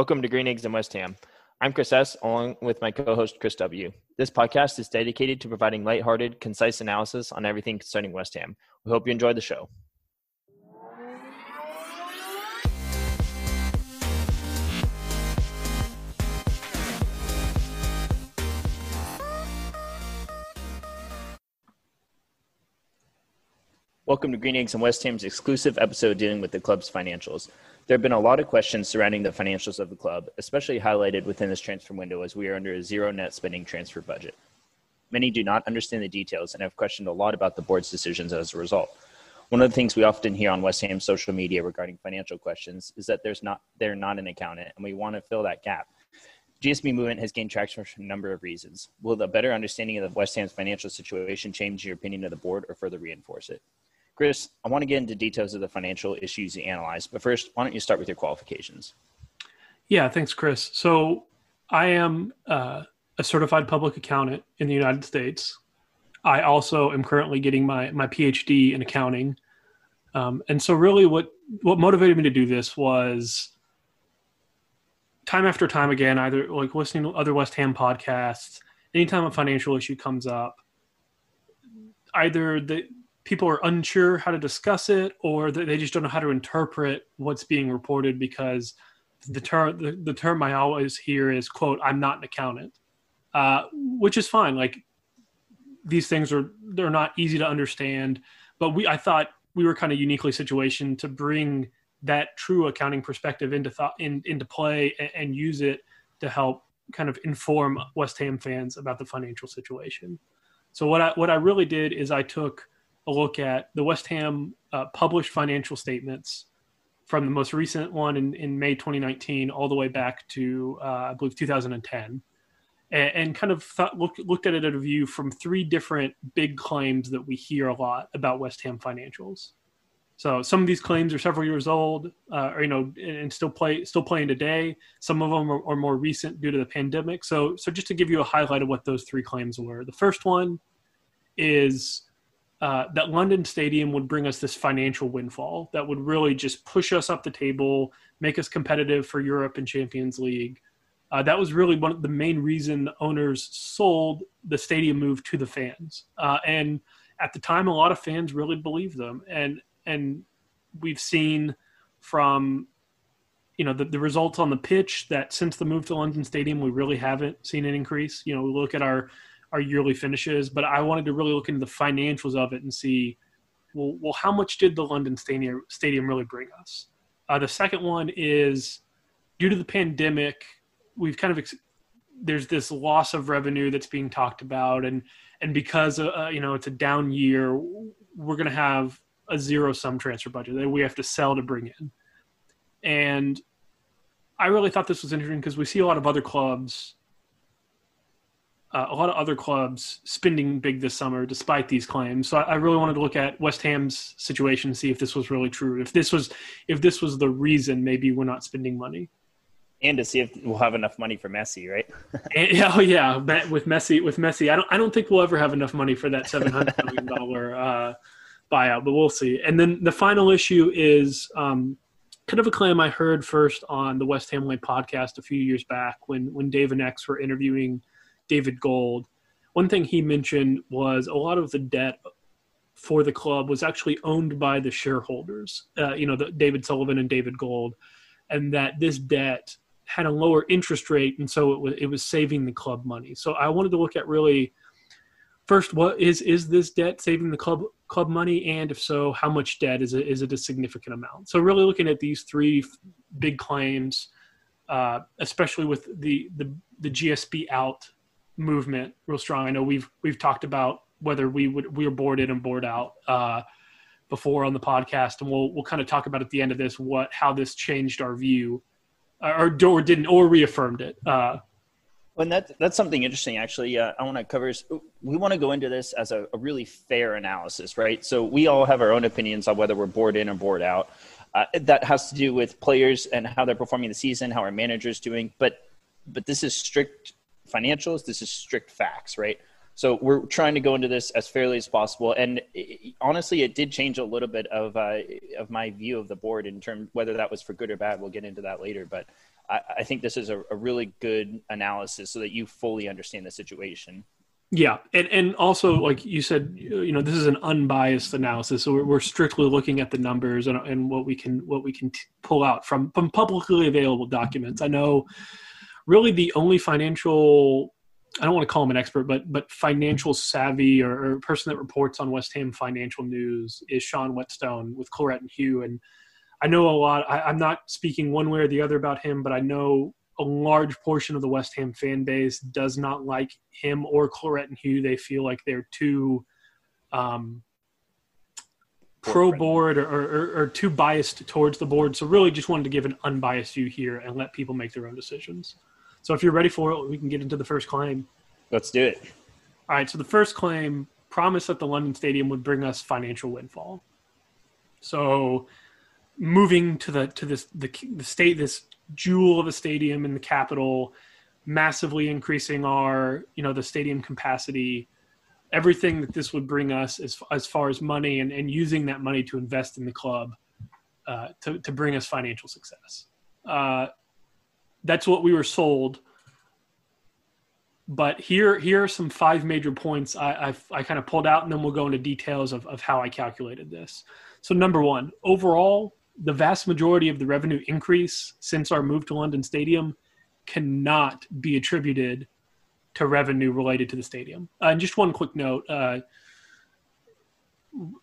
Welcome to Green Eggs and West Ham. I'm Chris S., along with my co host, Chris W. This podcast is dedicated to providing lighthearted, concise analysis on everything concerning West Ham. We hope you enjoy the show. Welcome to Green Eggs and West Ham's exclusive episode dealing with the club's financials. There have been a lot of questions surrounding the financials of the club, especially highlighted within this transfer window as we are under a zero net spending transfer budget. Many do not understand the details and have questioned a lot about the board's decisions as a result. One of the things we often hear on West Ham's social media regarding financial questions is that there's not they're not an accountant and we want to fill that gap. GSB movement has gained traction for a number of reasons. Will the better understanding of the West Ham's financial situation change your opinion of the board or further reinforce it? Chris, I want to get into details of the financial issues you analyzed, but first, why don't you start with your qualifications? Yeah, thanks, Chris. So I am uh, a certified public accountant in the United States. I also am currently getting my my PhD in accounting, um, and so really, what what motivated me to do this was time after time again, either like listening to other West Ham podcasts. Anytime a financial issue comes up, either the people are unsure how to discuss it or they just don't know how to interpret what's being reported because the term the, the term i always hear is quote i'm not an accountant uh, which is fine. Like these things are they're not easy to understand but we i thought we were kind of uniquely situated to bring that true accounting perspective into thought in, into play and, and use it to help kind of inform west ham fans about the financial situation. So what i what i really did is i took a look at the West Ham uh, published financial statements from the most recent one in, in May 2019 all the way back to, uh, I believe, 2010. And, and kind of thought, look, looked at it at a view from three different big claims that we hear a lot about West Ham financials. So some of these claims are several years old, uh, or you know, and still play still playing today. Some of them are, are, more recent due to the pandemic. So so just to give you a highlight of what those three claims were, the first one is uh, that London Stadium would bring us this financial windfall that would really just push us up the table, make us competitive for Europe and Champions League. Uh, that was really one of the main reason the owners sold the stadium move to the fans. Uh, and at the time, a lot of fans really believed them. And and we've seen from you know the, the results on the pitch that since the move to London Stadium, we really haven't seen an increase. You know, we look at our our yearly finishes, but I wanted to really look into the financials of it and see, well, well how much did the London Stadium, really bring us? Uh, the second one is due to the pandemic, we've kind of ex- there's this loss of revenue that's being talked about, and and because uh, uh you know it's a down year, we're going to have a zero sum transfer budget that we have to sell to bring in, and I really thought this was interesting because we see a lot of other clubs uh, a lot of other clubs spending big this summer despite these claims. So I, I, really wanted to look at West Ham's situation, see if this was really true. If this was if this was the reason, maybe we're not spending money. And to see if we'll have enough money for Messi, right? and, oh yeah, with Messi, with Messi, I don't, I don't think we'll ever have enough money for that seven hundred million dollar uh, buyout, but we'll see. And then the final issue is um, kind of a claim I heard first on the West Ham podcast a few years back when when Dave and X were interviewing David Gold, one thing he mentioned was a lot of the debt for the club was actually owned by the shareholders, uh, you know, the, David Sullivan and David Gold, and that this debt had a lower interest rate, and so it was it was saving the club money. So I wanted to look at really first what is is this debt saving the club club money, and if so, how much debt is it is it a significant amount? So really looking at these three big claims, uh, especially with the the the GSB out movement real strong. I know we've we've talked about whether we would we are board in and board out uh, before on the podcast, and we'll we'll kind of talk about at the end of this what how this changed our view, or or didn't or reaffirmed it. Uh, well, that, that's something interesting, actually. Uh, I want to cover. We want to go into this as a, a, really fair analysis, right? So we all have our own opinions on whether we're board in or board out. Uh, that has to do with players and how they're performing the season, how our manager's doing. But but this is strict financials. This is strict facts, right? So we're trying to go into this as fairly as possible. And it, honestly, it did change a little bit of uh, of my view of the board in terms whether that was for good or bad. We'll get into that later. But I, I think this is a, a really good analysis so that you fully understand the situation. Yeah, and and also like you said, you know, this is an unbiased analysis, so we're, we're strictly looking at the numbers and, and what we can what we can t- pull out from from publicly available documents. I know, really, the only financial I don't want to call him an expert, but but financial savvy or, or person that reports on West Ham financial news is Sean Whetstone with Claret and Hugh, and I know a lot. I, I'm not speaking one way or the other about him, but I know a large portion of the West Ham fan base does not like him or Claret and Hugh. They feel like they're too um, pro board or, or, or, too biased towards the board. So really, just wanted to give an unbiased view here and let people make their own decisions. So if you're ready for it, we can get into the first claim. Let's do it. All right. So the first claim promised that the London Stadium would bring us financial windfall. So moving to the to this the, the state this jewel of a stadium in the capital, massively increasing our you know the stadium capacity, everything that this would bring us as as far as money and, and using that money to invest in the club uh, to to bring us financial success. Uh, that's what we were sold. But here, here are some five major points I, I've, I kind of pulled out, and then we'll go into details of, of how I calculated this. So, number one, overall, the vast majority of the revenue increase since our move to London Stadium cannot be attributed to revenue related to the stadium. Uh, and just one quick note: uh,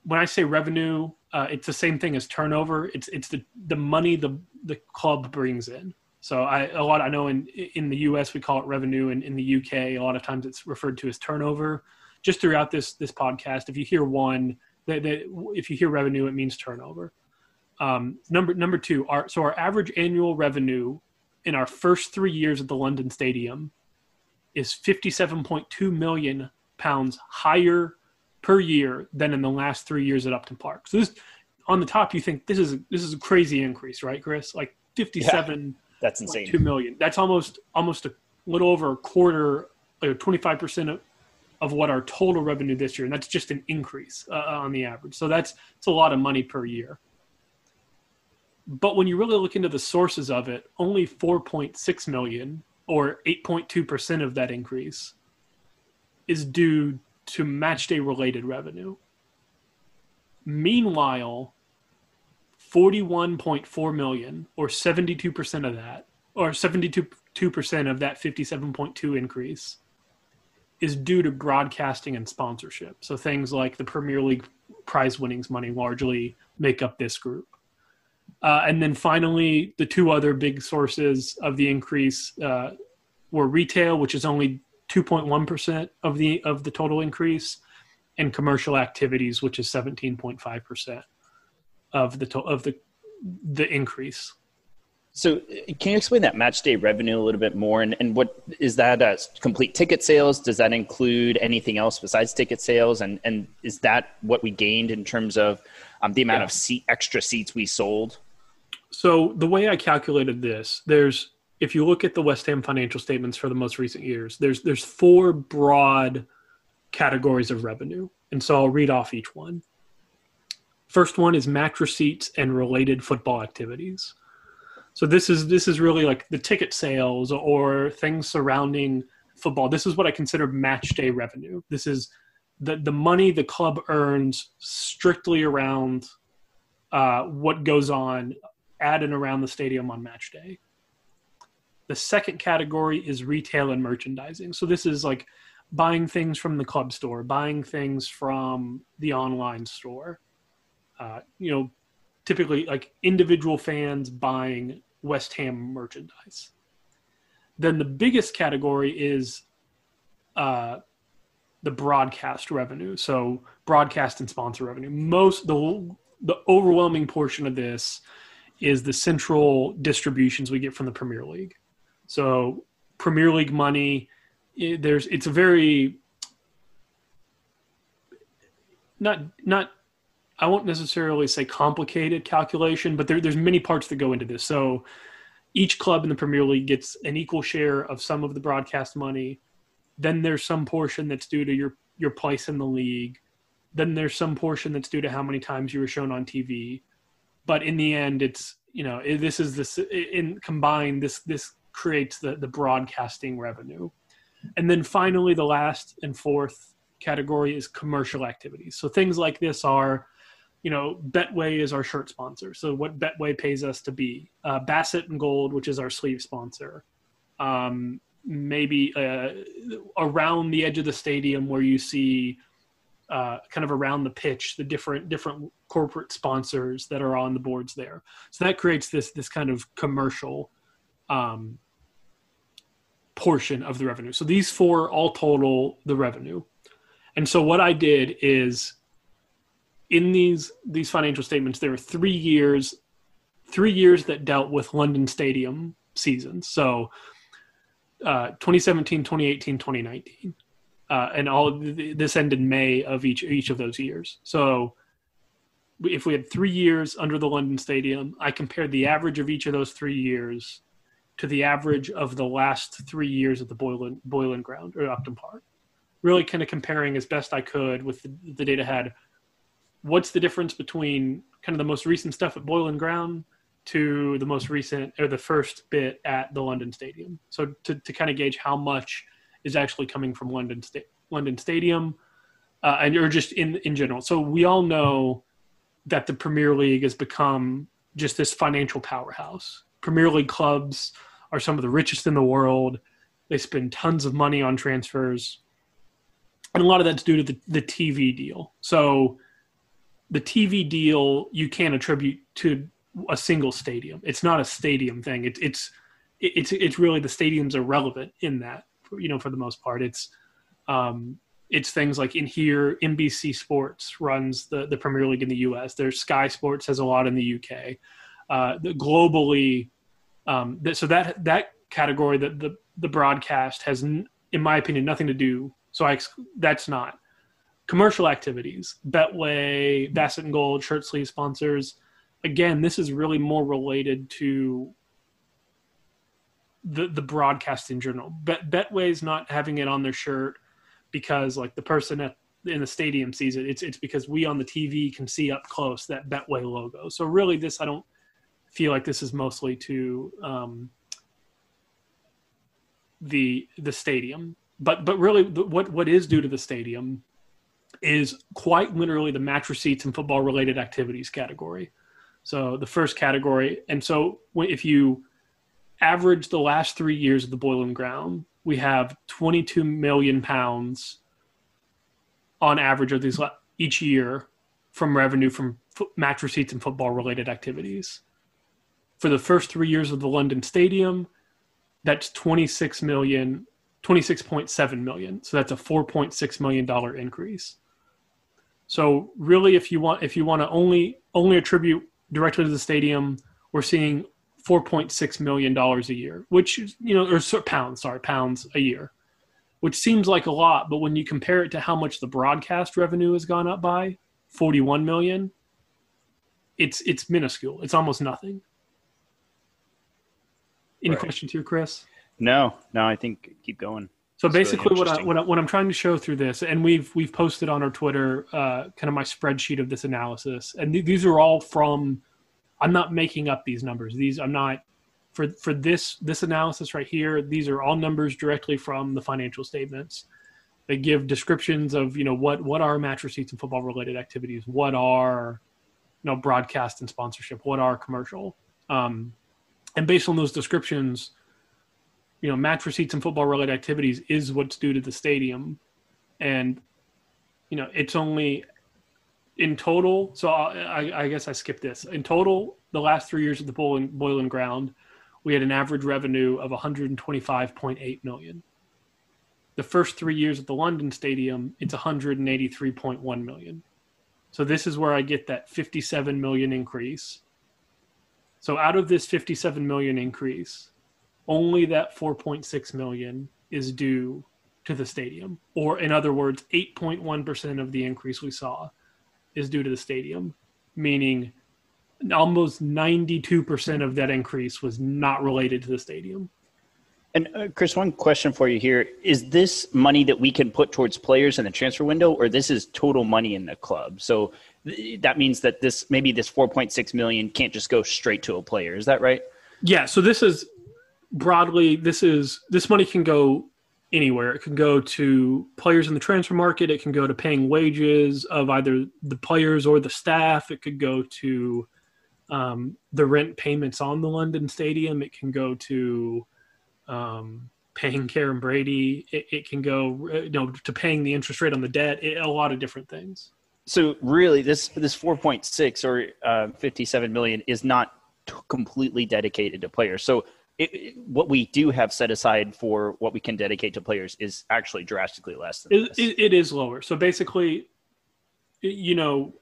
when I say revenue, uh, it's the same thing as turnover. It's it's the the money the the club brings in. So I a lot I know in in the U.S. we call it revenue, and in the U.K. a lot of times it's referred to as turnover. Just throughout this this podcast, if you hear one, that, that if you hear revenue, it means turnover. Um, number number two, our so our average annual revenue in our first three years at the London Stadium is fifty seven point two million pounds higher per year than in the last three years at Upton Park. So this on the top, you think this is this is a crazy increase, right, Chris? Like fifty seven. Yeah that's insane. Two million. That's almost almost a little over a quarter, like twenty five percent of of what our total revenue this year, and that's just an increase uh, on the average. So that's it's a lot of money per year. But when you really look into the sources of it, only four point six million, or eight point two percent of that increase, is due to matchday related revenue. Meanwhile, 41.4 million or 72% of that or 72% of that 57.2 increase is due to broadcasting and sponsorship. So things like the Premier League prize winnings money largely make up this group. Uh, and then finally, the two other big sources of the increase uh, were retail, which is only 2.1% of the of the total increase, and commercial activities, which is 17.5% of the to- of the the increase. So, can you explain that match day revenue a little bit more? And, and what is that? Uh, complete ticket sales? Does that include anything else besides ticket sales? And and is that what we gained in terms of um, the amount yeah. of seat extra seats we sold? So the way I calculated this, there's if you look at the West Ham financial statements for the most recent years, there's there's four broad categories of revenue, and so I'll read off each one. First one is match receipts and related football activities. So this is this is really like the ticket sales or things surrounding football. This is what I consider match day revenue. This is the the money the club earns strictly around uh, what goes on at and around the stadium on match day. The second category is retail and merchandising. So this is like buying things from the club store, buying things from the online store uh, you know, typically like individual fans buying West Ham merchandise. Then the biggest category is uh, the broadcast revenue. So broadcast and sponsor revenue. Most the the overwhelming portion of this is the central distributions we get from the Premier League. So Premier League money, it, there's it's a very not not I won't necessarily say complicated calculation, but there, there's many parts that go into this. So each club in the Premier League gets an equal share of some of the broadcast money. Then there's some portion that's due to your your place in the league. Then there's some portion that's due to how many times you were shown on TV. But in the end, it's you know this is this in combined this this creates the the broadcasting revenue and then finally the last and fourth category is commercial activities so things like this are you know betway is our shirt sponsor so what betway pays us to be uh, basset and gold which is our sleeve sponsor um, maybe uh, around the edge of the stadium where you see uh, kind of around the pitch the different different corporate sponsors that are on the boards there. So that creates this this kind of commercial um, portion of the revenue. So these four all total the revenue. And so what I did is in these these financial statements there are 3 years 3 years that dealt with London Stadium seasons. So uh, 2017, 2018, 2019. Uh, and all this ended May of each each of those years. So if we had three years under the London Stadium, I compared the average of each of those three years to the average of the last three years at the Boleyn Boleyn Ground or Upton Park. Really, kind of comparing as best I could with the, the data had. What's the difference between kind of the most recent stuff at Boleyn Ground to the most recent or the first bit at the London Stadium? So to, to kind of gauge how much is actually coming from London London Stadium, uh, and or just in in general. So we all know that the Premier League has become just this financial powerhouse. Premier League clubs are some of the richest in the world. They spend tons of money on transfers. And a lot of that's due to the, the TV deal. So the TV deal you can't attribute to a single stadium. It's not a stadium thing. It, it's it's it's really the stadiums are relevant in that. You know, for the most part, it's um, it's things like in here, NBC Sports runs the, the Premier League in the US. There's Sky Sports has a lot in the UK. Uh, the, globally, um, so that that category, that the the broadcast has, in my opinion, nothing to do. So I that's not commercial activities. Betway, Basset and Gold, shirt sleeve sponsors. Again, this is really more related to the the broadcast in general. Bet, Betway's not having it on their shirt because like the person at in the stadium sees it. It's it's because we on the TV can see up close that Betway logo. So really, this I don't feel like this is mostly to um, the the stadium, but but really what what is due to the stadium is quite literally the match receipts and football related activities category. So the first category, and so if you average the last three years of the Boleyn Ground we have 22 million pounds on average of these each year from revenue from match receipts and football related activities. For the first three years of the London Stadium, that's 26 million, 26.7 million. So that's a 4.6 million dollar increase. So really, if you want, if you want to only only attribute directly to the stadium, we're seeing 4.6 million dollars a year, which you know, or pounds, sorry, pounds a year, which seems like a lot, but when you compare it to how much the broadcast revenue has gone up by, 41 million, it's it's minuscule. It's almost nothing. Any right. questions here, Chris? No, no. I think keep going. So basically, really what, I, what, I, what I'm trying to show through this, and we've we've posted on our Twitter, uh, kind of my spreadsheet of this analysis, and th- these are all from I'm not making up these numbers. These I'm not for for this this analysis right here. These are all numbers directly from the financial statements. They give descriptions of you know what what are match receipts and football related activities, what are you know broadcast and sponsorship, what are commercial, um, and based on those descriptions, you know match receipts and football related activities is what's due to the stadium, and you know it's only in total, so I, I, guess I skipped this. In total, the last three years of the Boleyn, Boleyn Ground, we had an average revenue of 125.8 million. The first three years at the London Stadium, it's 183.1 million. So this is where I get that 57 million increase. So out of this 57 million increase, only that 4.6 million is due to the stadium, or in other words, 8.1% of the increase we saw is due to the stadium, meaning almost 92% of that increase was not related to the stadium. And uh, Chris, one question for you here: Is this money that we can put towards players in the transfer window, or this is total money in the club? So that means that this maybe this 4.6 million can't just go straight to a player. Is that right? Yeah. So this is broadly this is this money can go anywhere. It can go to players in the transfer market. It can go to paying wages of either the players or the staff. It could go to um, the rent payments on the London Stadium. It can go to um, paying Karren Brady. It, it, can go you know to paying the interest rate on the debt. It, a lot of different things. So really, this this 4.6 or uh, 57 million is not t- completely dedicated to players. So it, what we do have set aside for what we can dedicate to players is actually drastically less than it, it, it is lower. So basically, you know,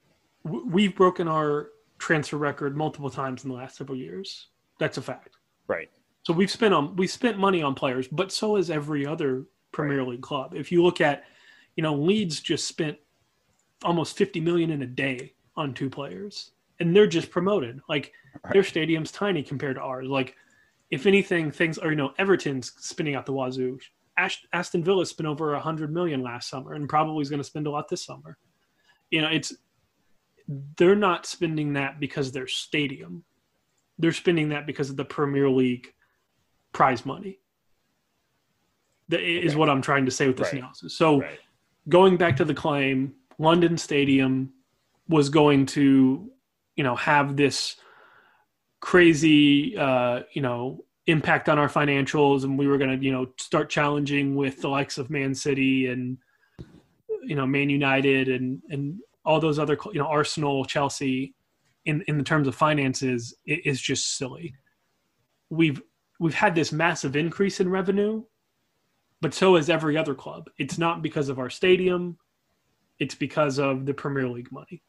we've broken our transfer record multiple times in the last several years. That's a fact. Right. So we've spent on we spent money on players, but so has every other Premier right. League club. If you look at, you know, Leeds just spent almost 50 million in a day on two players and they're just promoted. Like right. their stadium's tiny compared to ours. Like if anything, things are, you know, Everton's spinning out the wazoo. Aston Villa spent over a hundred million last summer and probably is going to spend a lot this summer. You know, it's, they're not spending that because their stadium. They're spending that because of the Premier League prize money. That is what I'm trying to say with this right. analysis. So right. going back to the claim, London Stadium was going to, you know, have this crazy, uh, you know, impact on our financials, and we were going to, you know, start challenging with the likes of Man City and, you know, Man United and and all those other, you know, Arsenal, Chelsea, in in the terms of finances, it is just silly. We've we've had this massive increase in revenue, but so has every other club. It's not because of our stadium it's because of the Premier League money.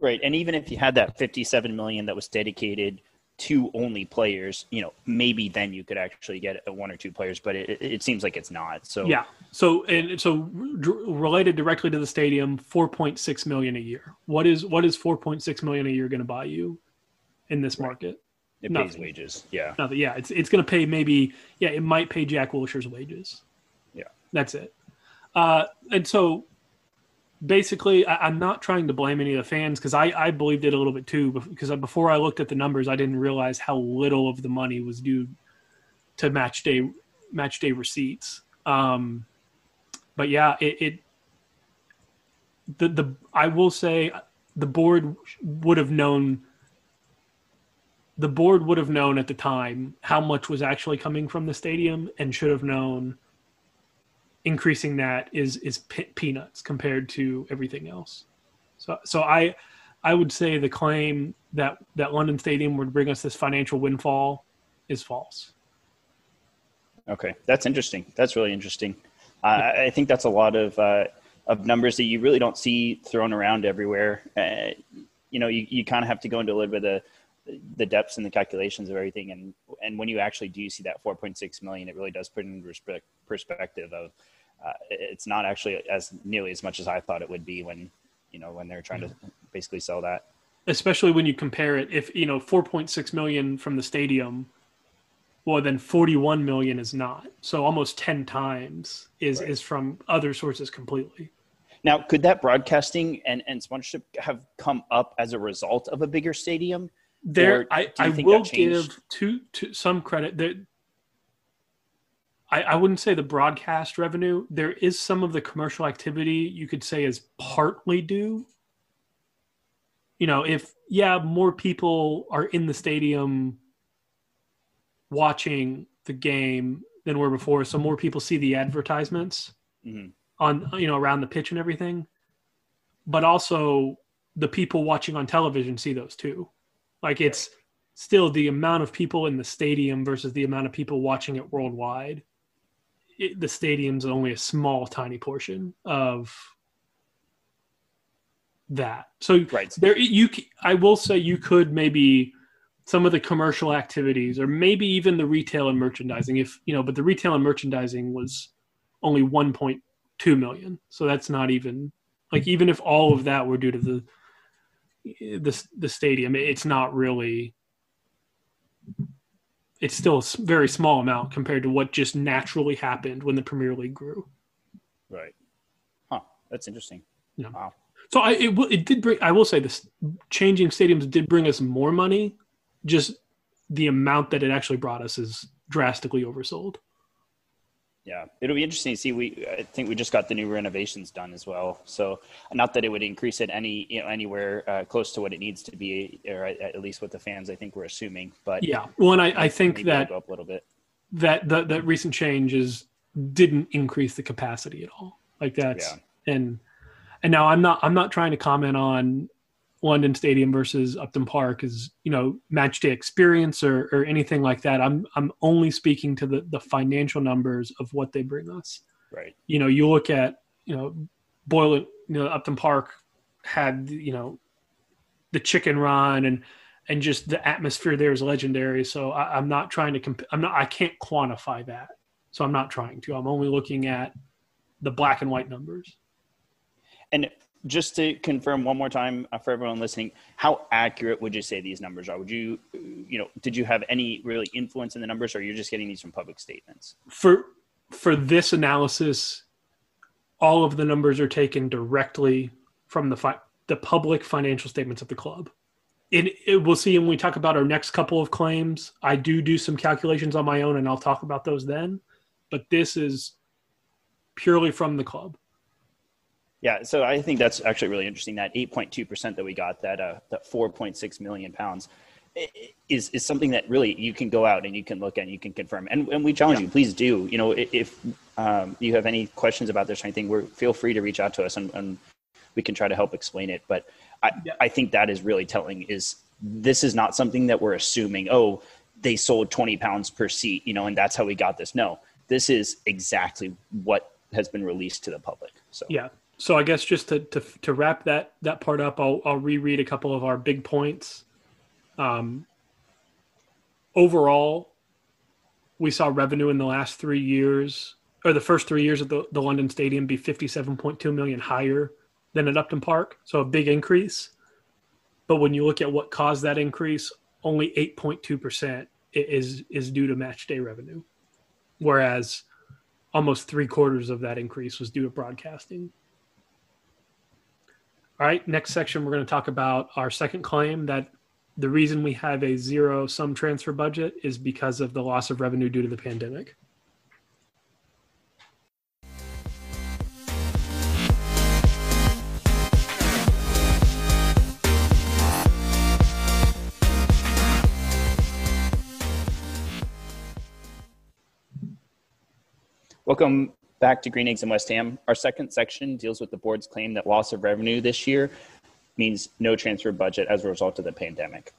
Right, and even if you had that 57 million that was dedicated to only players, you know, maybe then you could actually get one or two players, but it, it seems like it's not. So yeah, so and so related directly to the stadium, 4.6 million a year. What is what is 4.6 million a year going to buy you in this market? It Nothing. pays wages. Yeah. Nothing. Yeah, it's it's going to pay maybe yeah, it might pay Jack Wilshere's wages. Yeah. That's it. Uh, and so basically, I, am not trying to blame any of the fans because I, I believed it a little bit too. Because before I looked at the numbers, I didn't realize how little of the money was due to match day match day receipts. Um, but yeah, it, it the the I will say the board would have known the board would have known at the time how much was actually coming from the stadium and should have known increasing that is is peanuts compared to everything else. So so I I would say the claim that that London Stadium would bring us this financial windfall is false. Okay, that's interesting. That's really interesting. Uh, I think that's a lot of uh, of numbers that you really don't see thrown around everywhere. Uh, you know, you, you kind of have to go into a little bit of the, the depths and the calculations of everything, and and when you actually do see that 4.6 million, it really does put in respect, perspective of uh, it's not actually as nearly as much as I thought it would be when you know when they're trying to basically sell that. Especially when you compare it, if you know 4.6 million from the stadium, well then 41 million is not. So almost 10 times is right. is from other sources completely. Now, could that broadcasting and, and sponsorship have come up as a result of a bigger stadium? There, I, I will give to, to some credit. That I, I wouldn't say the broadcast revenue. There is some of the commercial activity you could say is partly due. You know, if yeah, more people are in the stadium watching the game than were before, so more people see the advertisements mm-hmm. on you know around the pitch and everything. But also the people watching on television see those too. Like it's still the amount of people in the stadium versus the amount of people watching it worldwide it, the stadium's only a small, tiny portion of that. So right. there, you, I will say, you could maybe some of the commercial activities, or maybe even the retail and merchandising. If you know, but the retail and merchandising was only 1.2 million, so that's not even like even if all of that were due to the the the stadium, it's not really it's still a very small amount compared to what just naturally happened when the Premier League grew. Right. Huh. That's interesting. Yeah. Wow. So I it, it did bring. I will say this: changing stadiums did bring us more money. Just the amount that it actually brought us is drastically oversold. Yeah, it'll be interesting to see. We I think we just got the new renovations done as well. So not that it would increase it any you know anywhere uh, close to what it needs to be, or at, at, least what the fans I think we're assuming. But yeah, well, and I, I think that up a little bit. That that that recent changes didn't increase the capacity at all. Like that's yeah. and and now I'm not I'm not trying to comment on London Stadium versus Upton Park is you know match day experience or, or anything like that. I'm I'm only speaking to the the financial numbers of what they bring us. Right. You know, you look at you know Boleyn, you know Upton Park had you know the chicken run and and just the atmosphere there is legendary. So I, am not trying to comp- I'm not I can't quantify that. So I'm not trying to. I'm only looking at the black and white numbers. And just to confirm one more time uh, for everyone listening, how accurate would you say these numbers are? Would you, you know, did you have any really influence in the numbers, or you're just getting these from public statements? For for this analysis, all of the numbers are taken directly from the fi- the public financial statements of the club. It, it, we'll see when we talk about our next couple of claims. I do do some calculations on my own, and I'll talk about those then. But this is purely from the club. Yeah, so I think that's actually really interesting. That 8.2% that we got, that uh, that 4.6 million pounds, is is something that really you can go out and you can look at and you can confirm. And, and we challenge yeah. you, please do. You know, if um, you have any questions about this or anything, we're feel free to reach out to us and, and we can try to help explain it. But I, yeah. I think that is really telling. Is this is not something that we're assuming. Oh, they sold 20 pounds per seat, you know, and that's how we got this. No, this is exactly what has been released to the public. So yeah, so I guess just to, to, to wrap that that part up, I'll I'll reread a couple of our big points. Um, overall, we saw revenue in the last three years, or the first three years of the, the London Stadium, be fifty seven point two million higher than at Upton Park, so a big increase. But when you look at what caused that increase, only eight point two percent is is due to match day revenue, whereas almost three quarters of that increase was due to broadcasting. All right, next section, we're going to talk about our second claim that the reason we have a zero sum transfer budget is because of the loss of revenue due to the pandemic. Welcome back to Green Eggs and West Ham. Our second section deals with the board's claim that loss of revenue this year means no transfer budget as a result of the pandemic.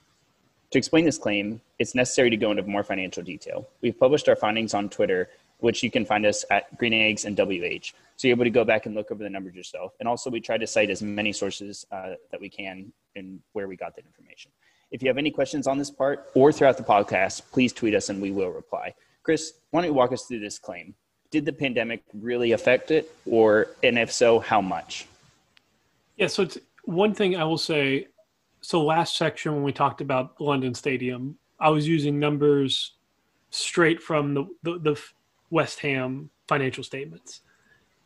To explain this claim, it's necessary to go into more financial detail. We've published our findings on Twitter, which you can find us at Green Eggs and WH. So you're able to go back and look over the numbers yourself. And also, we try to cite as many sources uh, that we can and where we got that information. If you have any questions on this part or throughout the podcast, please tweet us and we will reply. Chris, why don't you walk us through this claim? Did the pandemic really affect it? Or and if so how much? Yeah so it's one thing i will say so last section when we talked about london stadium i was using numbers straight from the, the, the west ham financial statements.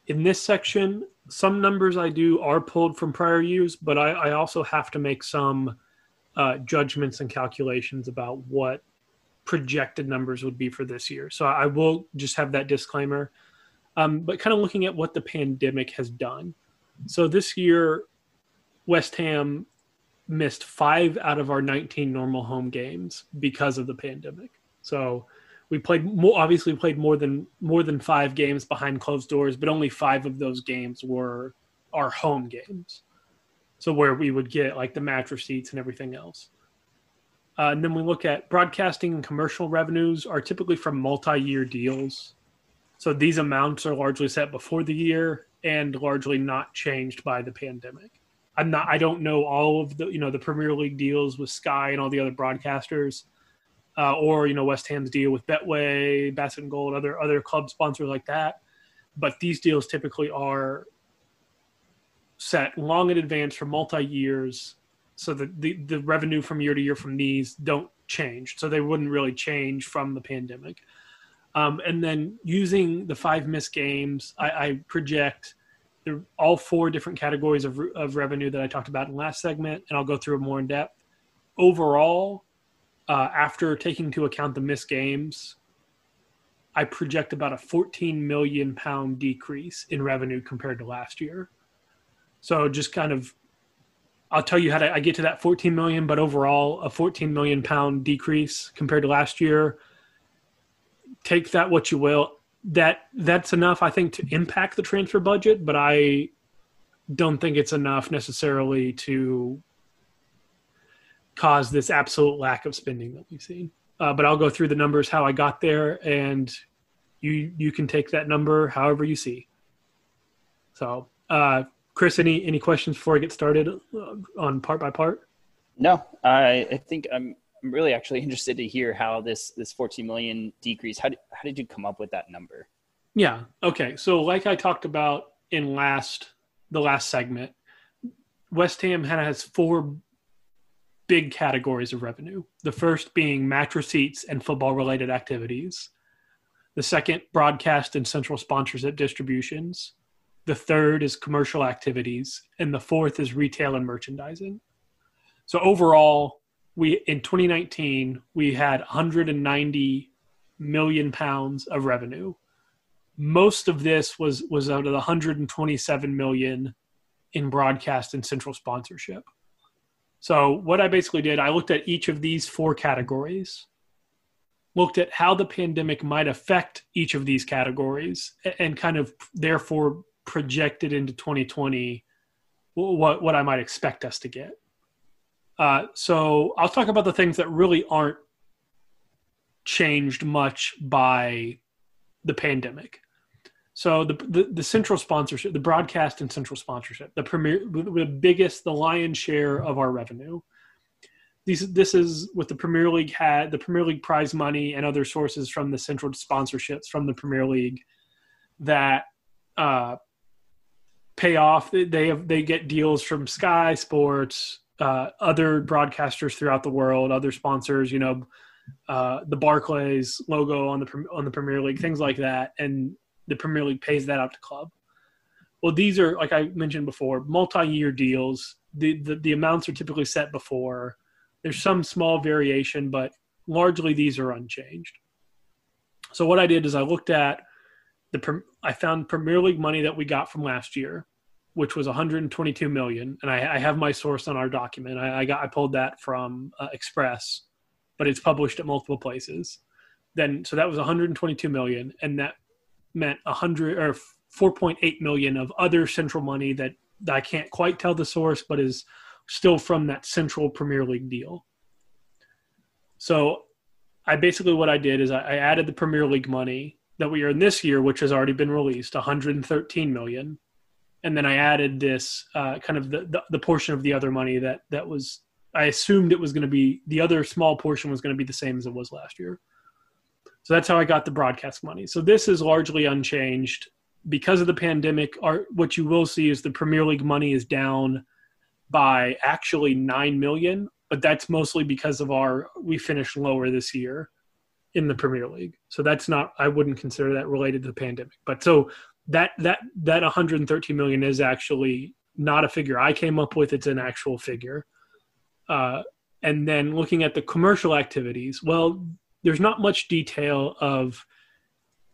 In this section some numbers i do are pulled from prior years but i, I also have to make some uh, judgments and calculations about what projected numbers would be for this year. So I will just have that disclaimer. Um, but kind of looking at what the pandemic has done. So this year, West Ham missed five out of our 19 normal home games because of the pandemic. So we played more obviously played more than more than five games behind closed doors, but only five of those games were our home games. So where we would get like the match receipts and everything else. Uh, and then we look at broadcasting and commercial revenues are typically from multi-year deals. So these amounts are largely set before the year and largely not changed by the pandemic. I'm not I don't know all of the you know the Premier League deals with Sky and all the other broadcasters. Uh, or you know West Ham's deal with Betway, Basset and Gold, other other club sponsors like that. But these deals typically are set long in advance for multi years so the, the, the revenue from year to year from these don't change so they wouldn't really change from the pandemic um, and then using the five missed games I, I, project all four different categories of, of revenue that I talked about in last segment, and I'll go through more in depth. Overall, uh, after taking into account the missed games, I project about a 14 million pound decrease in revenue compared to last year. So just kind of, I'll tell you how to, I get to that 14 million, but overall a 14 million pound decrease compared to last year. Take that what you will. That that's enough, I think, to impact the transfer budget, but I don't think it's enough necessarily to cause this absolute lack of spending that we've seen. Uh, but I'll go through the numbers how I got there, and you you can take that number however you see. So, uh, Chris, any any questions before I get started uh, on part by part? No, I I think I'm I'm really actually interested to hear how this this 14 million decrease. How did, how did you come up with that number? Yeah. Okay. So, like I talked about in last the last segment, West Ham has four big categories of revenue. The first being match receipts and football related activities. The second, broadcast and central sponsorship distributions. The third is commercial activities. And the fourth is retail and merchandising. So overall, we in 2019 we had 190 million pounds of revenue. Most of this was was out of the 127 million in broadcast and central sponsorship. So what I basically did, I looked at each of these four categories, looked at how the pandemic might affect each of these categories, and kind of therefore projected into 2020 what what I might expect us to get. Uh, so I'll talk about the things that really aren't changed much by the pandemic. So the, the, the central sponsorship, the broadcast and central sponsorship, the premier, the biggest, the lion's share of our revenue. These this is what the Premier League had, the Premier League prize money and other sources from the central sponsorships from the Premier League that uh, pay off. They have they get deals from Sky Sports, uh, other broadcasters throughout the world, other sponsors. You know, uh, the Barclays logo on the on the Premier League, things like that, and the Premier League pays that out to club. Well, these are like I mentioned before, multi-year deals. The, the the amounts are typically set before. There's some small variation, but largely these are unchanged. So what I did is I looked at the I found Premier League money that we got from last year, which was 122 million, and I, I have my source on our document. I, I got I pulled that from uh, Express, but it's published at multiple places. Then so that was 122 million, and that meant 100 or 4.8 million of other central money that, I can't quite tell the source, but is still from that central Premier League deal. So I basically what I did is I added the Premier League money that we earned this year, which has already been released, 113 million, and then I added this uh, kind of the, the, the portion of the other money that that was I assumed it was going to be the other small portion was going to be the same as it was last year. So that's how I got the broadcast money. So this is largely unchanged because of the pandemic. Our, what you will see is the Premier League money is down by actually nine million, but that's mostly because of our we finished lower this year in the Premier League. So that's not I wouldn't consider that related to the pandemic. But so that that that 113 million is actually not a figure I came up with. It's an actual figure. Uh, and then looking at the commercial activities, well, there's not much detail of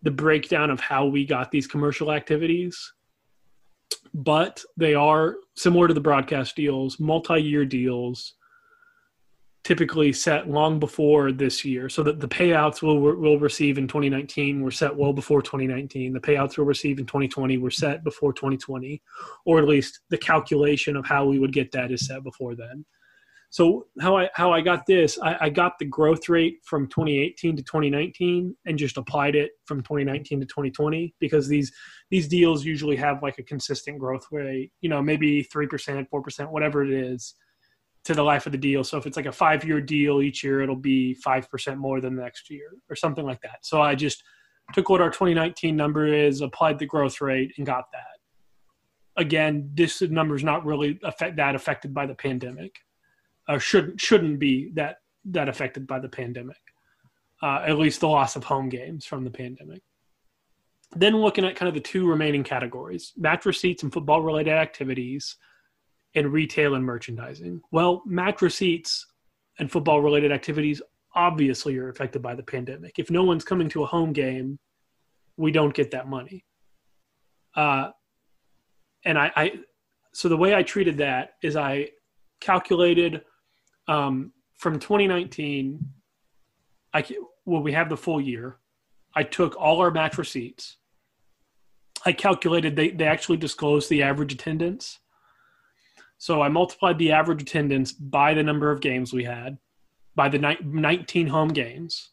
the breakdown of how we got these commercial activities but they are similar to the broadcast deals multi-year deals typically set long before this year. So that the payouts we'll, we'll receive in 2019 were set well before 2019 the payouts we'll receive in 2020 were set before 2020 or at least the calculation of how we would get that is set before then. So how I how I got this, I, I, got the growth rate from 2018 to 2019 and just applied it from 2019 to 2020 because these these deals usually have like a consistent growth rate, you know, maybe three percent, four percent, whatever it is, to the life of the deal. So if it's like a five year deal each year, it'll be five percent more than the next year or something like that. So I just took what our 2019 number is, applied the growth rate, and got that. Again, this number is not really affect, that affected by the pandemic uh, shouldn't shouldn't be that that affected by the pandemic. Uh, at least the loss of home games from the pandemic. then looking at kind of the two remaining categories match receipts and football related activities and retail and merchandising. Well, match receipts and football related activities obviously are affected by the pandemic. If no one's coming to a home game, we don't get that money. Uh, and I, I, so the way I treated that is I calculated um, from 2019. I well, we have the full year. I took all our match receipts. I calculated they, they actually disclosed the average attendance. So I multiplied the average attendance by the number of games we had, by the ni- 19 home games,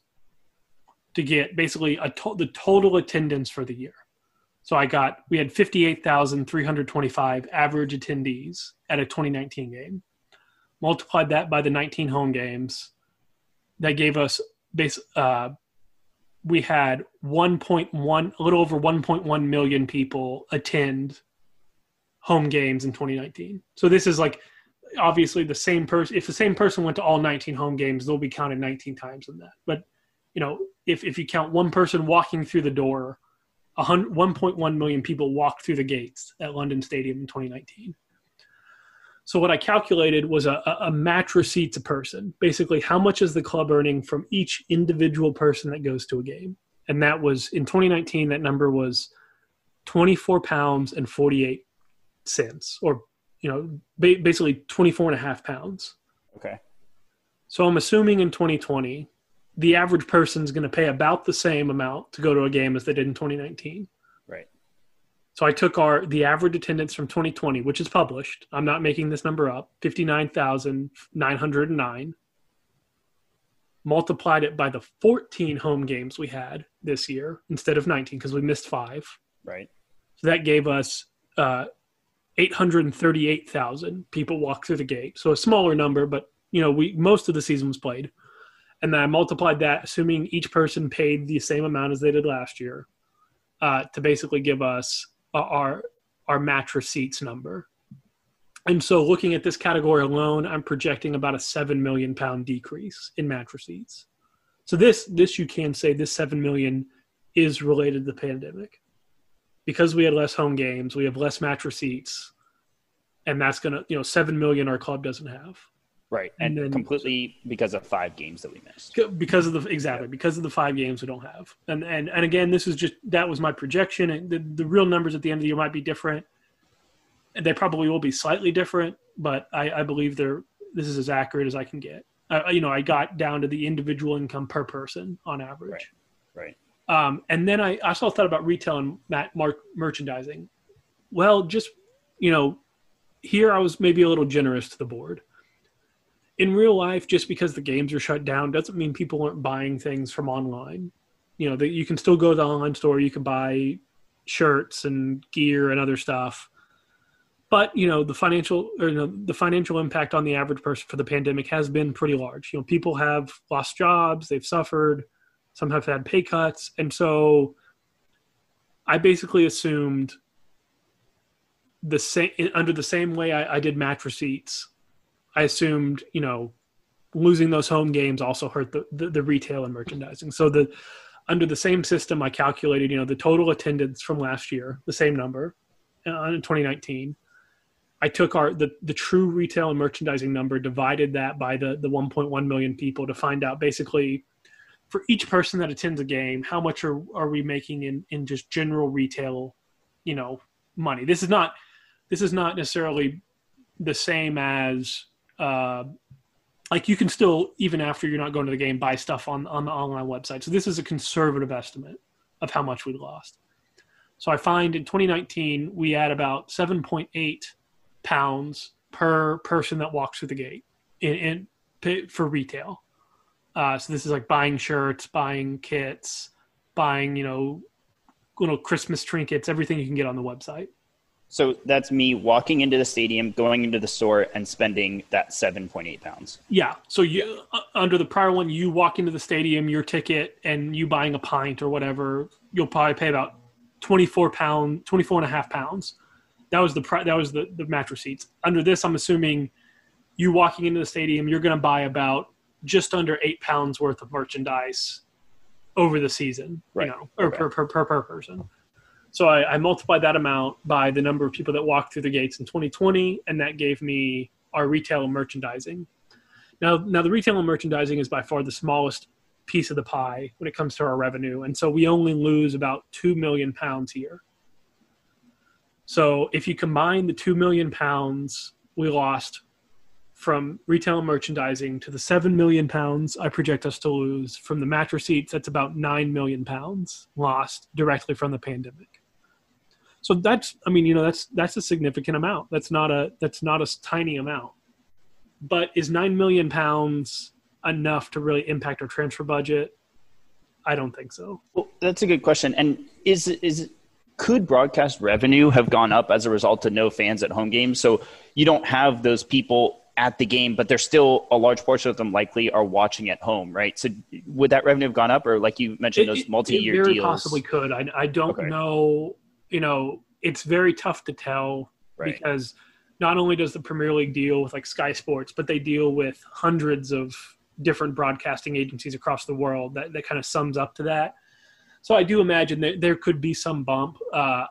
to get basically a to- the total attendance for the year. So I got we had 58,325 average attendees at a 2019 game. Multiplied that by the 19 home games, that gave us base. Uh, we had 1.1, a little over 1.1 million people attend home games in 2019. So this is like obviously the same person. If the same person went to all 19 home games, they'll be counted 19 times in that. But you know, if if you count one person walking through the door 1.1 million people walked through the gates at London Stadium in 2019. So what I calculated was a, a match receipts a person. Basically, how much is the club earning from each individual person that goes to a game? And that was in 2019. That number was 24 pounds and 48 cents, or you know, basically 24 and a half pounds. Okay. So I'm assuming in 2020 the average person is going to pay about the same amount to go to a game as they did in 2019. Right. So I took our the average attendance from 2020, which is published. I'm not making this number up. 59,909. Multiplied it by the 14 home games we had this year instead of 19 because we missed five. Right. So that gave us uh, 838,000 people walk through the gate. So a smaller number, but you know, we most of the season was played and then I multiplied that, assuming each person paid the same amount as they did last year, uh, to basically give us our our match receipts number. And so, looking at this category alone, I'm projecting about a seven million pound decrease in match receipts. So this this you can say this seven million is related to the pandemic, because we had less home games, we have less match receipts, and that's gonna you know seven million our club doesn't have. Right, and, and then, completely because of five games that we missed. Because of the exactly because of the five games we don't have, and and and again, this is just that was my projection. And the the real numbers at the end of the year might be different. And they probably will be slightly different, but I, I believe they're this is as accurate as I can get. Uh, you know, I got down to the individual income per person on average. Right. right. Um, and then I also thought about retail and mark merchandising. Well, just you know, here I was maybe a little generous to the board in real life, just because the games are shut down doesn't mean people aren't buying things from online. You know, that you can still go to the online store, you can buy shirts and gear and other stuff. But you know, the financial or you know, the financial impact on the average person for the pandemic has been pretty large. You know, people have lost jobs, they've suffered, some have had pay cuts, and so I basically assumed the same under the same way I, I did match receipts I assumed, you know, losing those home games also hurt the, the, the, retail and merchandising. So the under the same system, I calculated, you know, the total attendance from last year, the same number uh, in 2019. I took our the, the true retail and merchandising number, divided that by the the 1.1 million people to find out basically for each person that attends a game, how much are, are we making in, in just general retail, you know, money. This is not this is not necessarily the same as uh, like you can still even after you're not going to the game buy stuff on on the online website. So this is a conservative estimate of how much we lost. So I find in 2019 we had about 7.8 pounds per person that walks through the gate in, in for retail. Uh, so this is like buying shirts, buying kits, buying you know little Christmas trinkets, everything you can get on the website. So that's me walking into the stadium, going into the store, and spending that 7.8 pounds. Yeah. So you uh, under the prior one, you walk into the stadium, your ticket, and you buying a pint or whatever, you'll probably pay about 24 pound, 24 and a half pounds. That was the that was the the match receipts. Under this, I'm assuming you walking into the stadium, you're going to buy about just under eight pounds worth of merchandise over the season, right. you know, or okay. per, per per per person. So I, I multiplied that amount by the number of people that walked through the gates in 2020, and that gave me our retail and merchandising. Now, now the retail and merchandising is by far the smallest piece of the pie when it comes to our revenue, and so we only lose about two million pounds here. So if you combine the two million pounds we lost from retail and merchandising to the 7 million pounds I project us to lose from the match receipts, that's about 9 million pounds lost directly from the pandemic. So that's, I mean, you know, that's, that's a significant amount. That's not a, that's not a tiny amount, but is 9 million pounds enough to really impact our transfer budget? I don't think so. Well, that's a good question. And is, is, could broadcast revenue have gone up as a result of no fans at home games? So you don't have those people at the game, but there's still a large portion of them likely are watching at home, right? So would that revenue have gone up, or like you mentioned, those multi-year it very deals? Possibly could. I, I don't okay. know. You know, it's very tough to tell right. because not only does the Premier League deal with like Sky Sports, but they deal with hundreds of different broadcasting agencies across the world. That that kind of sums up to that. So I do imagine that there could be some bump. Uh,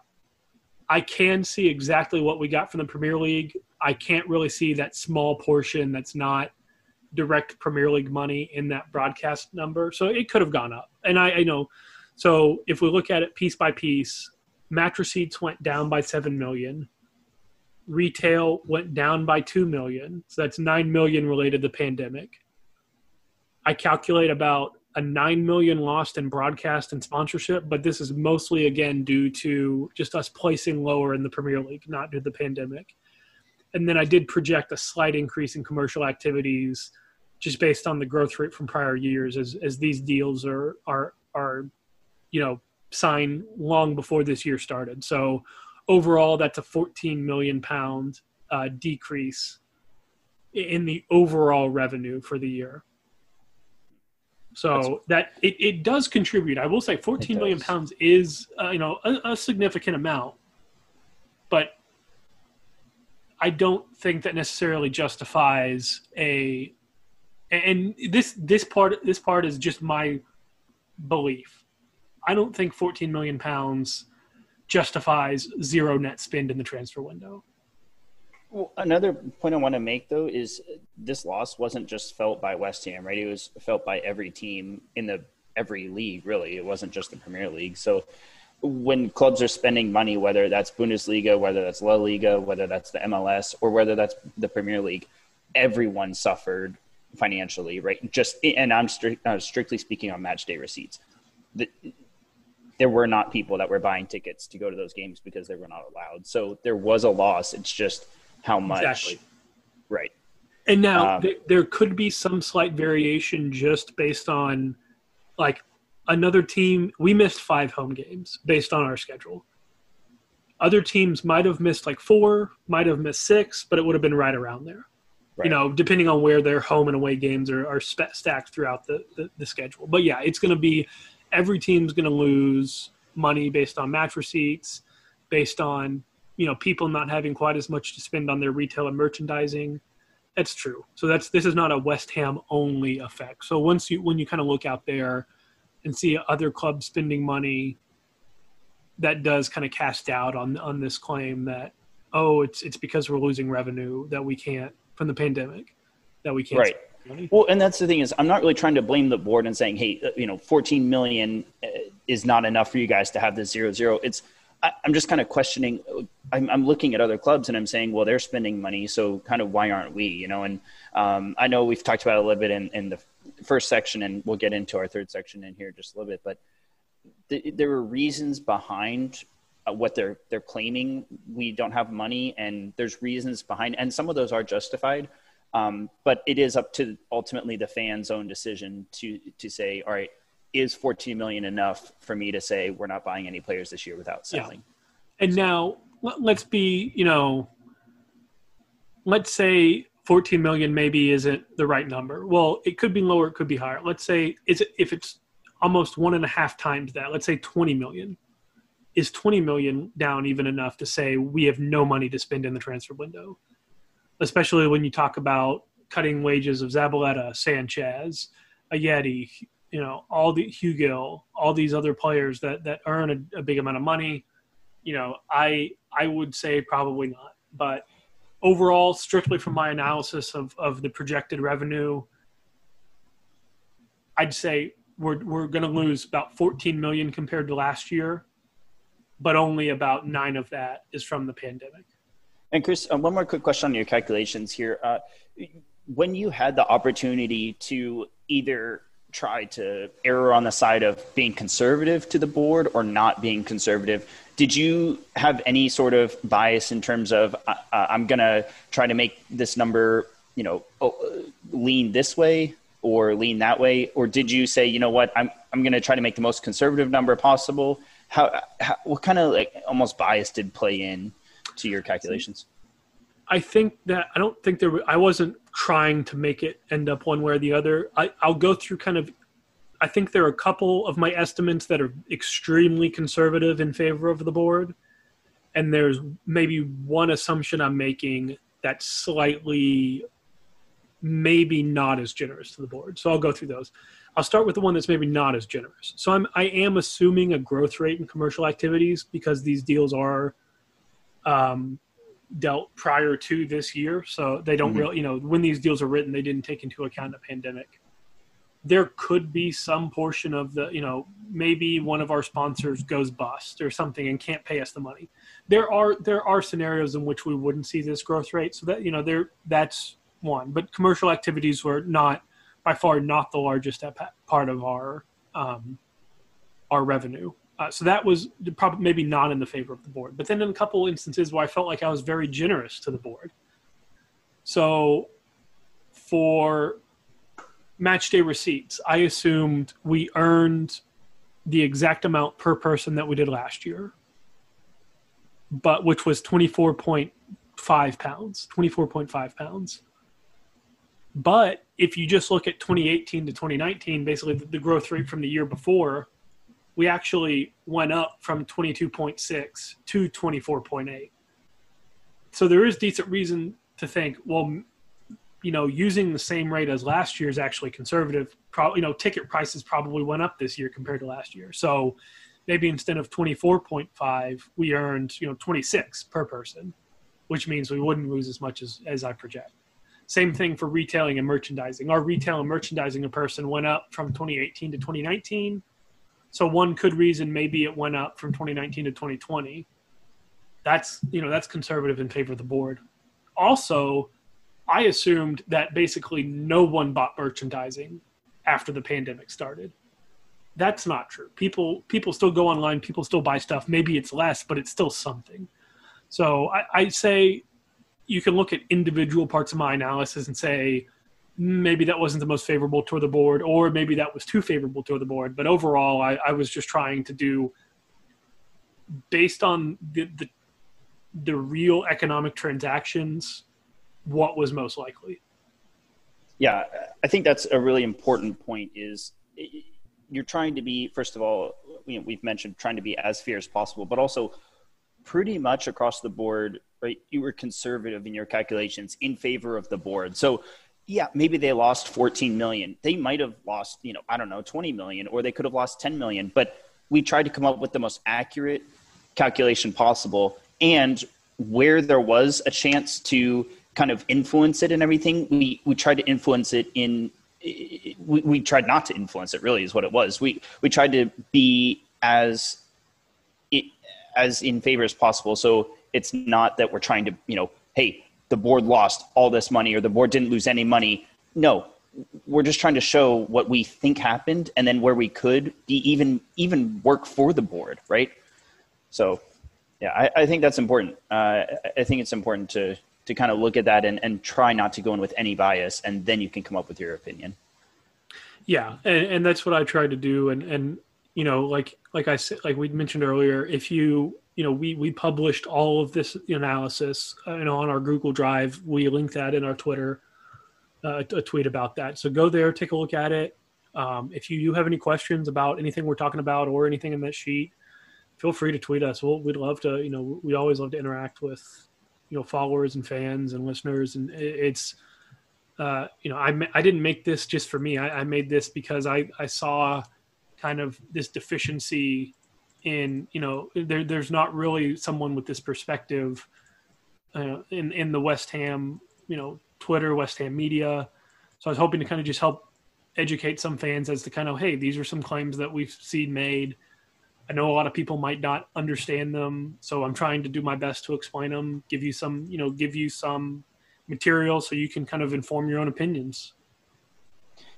I can see exactly what we got from the Premier League. I can't really see that small portion that's not direct Premier League money in that broadcast number. So it could have gone up. And I, I know. So if we look at it piece by piece, match receipts went down by seven million. Retail went down by two million. So that's nine million related to the pandemic. I calculate about a 9 million lost in broadcast and sponsorship but this is mostly again due to just us placing lower in the premier league not due to the pandemic and then i did project a slight increase in commercial activities just based on the growth rate from prior years as as these deals are are are you know signed long before this year started. So overall that's a 14 million pound uh, decrease in the overall revenue for the year. So That's, that it, it does contribute. I will say, fourteen million pounds is uh, you know a, a, significant amount, but I don't think that necessarily justifies a. And this this part this part is just my belief. I don't think fourteen million pounds justifies zero net spend in the transfer window. Well, another point I want to make though is this loss wasn't just felt by West Ham, right? It was felt by every team in the every league, really. It wasn't just the Premier League. So when clubs are spending money, whether that's Bundesliga, whether that's La Liga, whether that's the MLS, or whether that's the Premier League, everyone suffered financially, right? Just and I'm strict, uh, strictly speaking on match day receipts. The, there were not people that were buying tickets to go to those games because they were not allowed. So there was a loss. It's just how much. Exactly. Right. And now um, th- there could be some slight variation just based on like another team. We missed five home games based on our schedule. Other teams might have missed like four, might have missed six, but it would have been right around there. Right. You know, depending on where their home and away games are, are sp- stacked throughout the, the, the schedule. But yeah, it's going to be every team's going to lose money based on match receipts, based on you know people not having quite as much to spend on their retail and merchandising that's true so that's this is not a west ham only effect so once you when you kind of look out there and see other clubs spending money that does kind of cast doubt on on this claim that oh it's it's because we're losing revenue that we can't from the pandemic that we can't right well and that's the thing is i'm not really trying to blame the board and saying hey you know 14 million uh, is not enough for you guys to have this zero zero it's I, am just kind of questioning. I'm, I'm, looking at other clubs and I'm saying, well, they're spending money, so kind of why aren't we? You know, and um, I know we've talked about it a little bit in, in, the first section, and we'll get into our third section in here just a little bit. But th- there are reasons behind uh, what they're they're claiming. We don't have money, and there's reasons behind, and some of those are justified. Um, but it is up to ultimately the fans' own decision to to say, all right, is 14 million enough for me to say we're not buying any players this year without selling? Yeah. And now let's be, you know, let's say 14 million maybe isn't the right number. Well, it could be lower, it could be higher. Let's say is it if it's almost one and a half times that, let's say 20 million. Is 20 million down even enough to say we have no money to spend in the transfer window? Especially when you talk about cutting wages of Zabaleta, Sanchez, Ajeti, you know all the Hugill, all these other players that that earn a, a, big amount of money. you know, I I would say probably not. But overall, strictly from my analysis of of the projected revenue, I'd say we're we're going to lose about 14 million compared to last year, but only about nine of that is from the pandemic. And Chris, uh, one more quick question on your calculations here. Uh, when you had the opportunity to either try to err on the side of being conservative to the board or not being conservative, did you have any sort of bias in terms of uh, I'm going to try to make this number, you know, lean this way or lean that way, or did you say, you know what, I'm I'm going to try to make the most conservative number possible? How, how what kind of like almost bias did play in to your calculations? I think that I don't think there. I wasn't trying to make it end up one way or the other. I, I'll go through kind of. I think there are a couple of my estimates that are extremely conservative in favor of the board, and there's maybe one assumption I'm making that's slightly maybe not as generous to the board. So I'll go through those. I'll start with the one that's maybe not as generous. So I'm I am assuming a growth rate in commercial activities because these deals are um, dealt prior to this year, so they don't mm-hmm. really you know when these deals are written, they didn't take into account the pandemic. There could be some portion of the you know maybe one of our sponsors goes bust or something and can't pay us the money. There are there are scenarios in which we wouldn't see this growth rate, so that you know there that's one. But commercial activities were not by far not the largest part of our um, our revenue. Uh, so that was probably maybe not in the favor of the board. But then in a couple instances where I felt like I was very generous to the board. So for match day receipts, I assumed we earned the exact amount per person that we did last year, but which was 24.5 pounds, 24.5 pounds. But if you just look at 2018 to 2019, basically the, growth rate from the year before, we actually went up from 22.6 to 24.8. So there is decent reason to think, well, you know, using the same rate as last year is actually conservative. Probably, you know, ticket prices probably went up this year compared to last year. So maybe instead of 24.5, we earned, you know, 26 per person, which means we wouldn't lose as much as, as I project. Same thing for retailing and merchandising. Our retail and merchandising a person went up from 2018 to 2019. So one could reason maybe it went up from 2019 to 2020. That's you know that's conservative in favor of the board. Also, I assumed that basically no one bought merchandising after the pandemic started. That's not true. People people still go online. People still buy stuff. Maybe it's less, but it's still something. So I, I say you can look at individual parts of my analysis and say maybe that wasn't the most favorable toward the board, or maybe that was too favorable toward the board. But overall, I, I was just trying to do based on the, the the real economic transactions, what was most likely. Yeah, I think that's a really important point. Is you're trying to be first of all, you know, we've mentioned trying to be as fair as possible, but also pretty much across the board right? You were conservative in your calculations in favor of the board. So yeah, maybe they lost 14 million. They might have lost, you know, I don't know, 20 million, or they could have lost 10 million. But we tried to come up with the most accurate calculation possible. And where there was a chance to kind of influence it and everything, we, we tried to influence it in, we, we tried not to influence it really is what it was. We, we tried to be as, as in favor as possible. So it's not that we're trying to, you know, hey, the board lost all this money or the board didn't lose any money. No, we're just trying to show what we think happened and then where we could be even even work for the board, right? So, yeah, I, I think that's important. Uh, I think it's important to to kind of look at that and, and try not to go in with any bias, and then you can come up with your opinion. Yeah, and, and that's what I tried to do, and and you know, like like I said, like we mentioned earlier, if you you know, we we published all of this analysis, uh, you know, on our Google Drive. We link that in our Twitter, uh, a tweet about that. So go there, take a look at it. Um, if you do have any questions about anything we're talking about or anything in that sheet, feel free to tweet us. We'll, we'd love to, you know, we always love to interact with, you know, followers and fans and listeners. And it's, uh, you know, I I didn't make this just for me. I, I made this because I I saw kind of this deficiency in you know there there's not really someone with this perspective uh, in in the West Ham you know Twitter West Ham media. So I was hoping to kind of just help educate some fans as to kind of hey these are some claims that we've seen made. I know a lot of people might not understand them, so I'm trying to do my best to explain them, give you some you know give you some material so you can kind of inform your own opinions.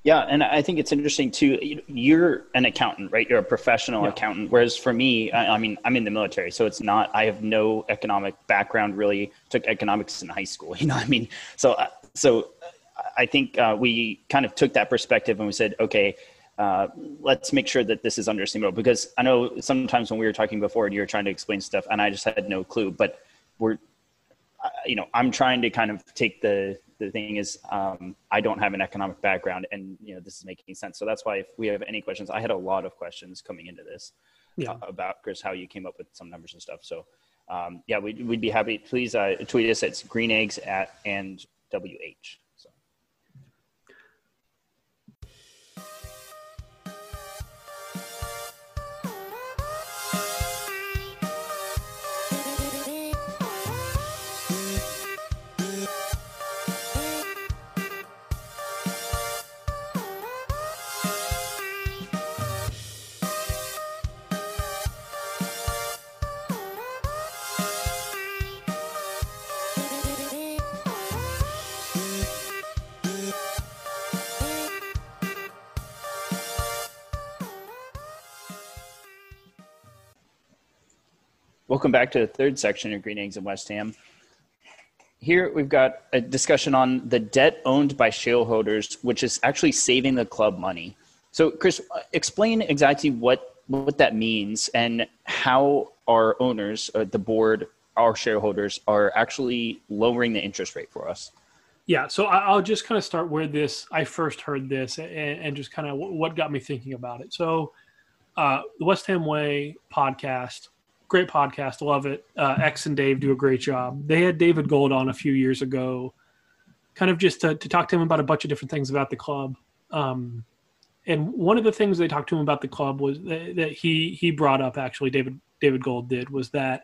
Yeah, and I think it's interesting too. You're an accountant, right? You're a professional yeah. accountant. Whereas for me, I, mean, I'm in the military, so it's not. I have no economic background. Really, took economics in high school. You know, I mean, so uh, so I think uh, we kind of took that perspective and we said, okay, uh, let's make sure that this is understandable. Because I know sometimes when we were talking before and you were trying to explain stuff, and I just had no clue. But we're, uh, you know, I'm trying to kind of take the the thing is um, i don't have an economic background and you know this is making sense so that's why if we have any questions i had a lot of questions coming into this yeah. uh, about chris how you came up with some numbers and stuff so um, yeah we'd, we'd be happy please uh, tweet us at green eggs at and wh Welcome back to the third section of Green Eggs and West Ham. Here we've got a discussion on the debt owned by shareholders, which is actually saving the club money. So, Chris, explain exactly what what that means and how our owners, uh, the board, our shareholders, are actually lowering the interest rate for us. Yeah, so I'll just kind of start where this I first heard this and, and just kind of what got me thinking about it. So, uh, the West Ham Way podcast great podcast. Love it. Uh, X and Dave do a great job. They had David Gold on a few years ago, kind of just to, to talk to him about a bunch of different things about the club. Um, and one of the things they talked to him about the club was that, that he he brought up actually David David Gold did was that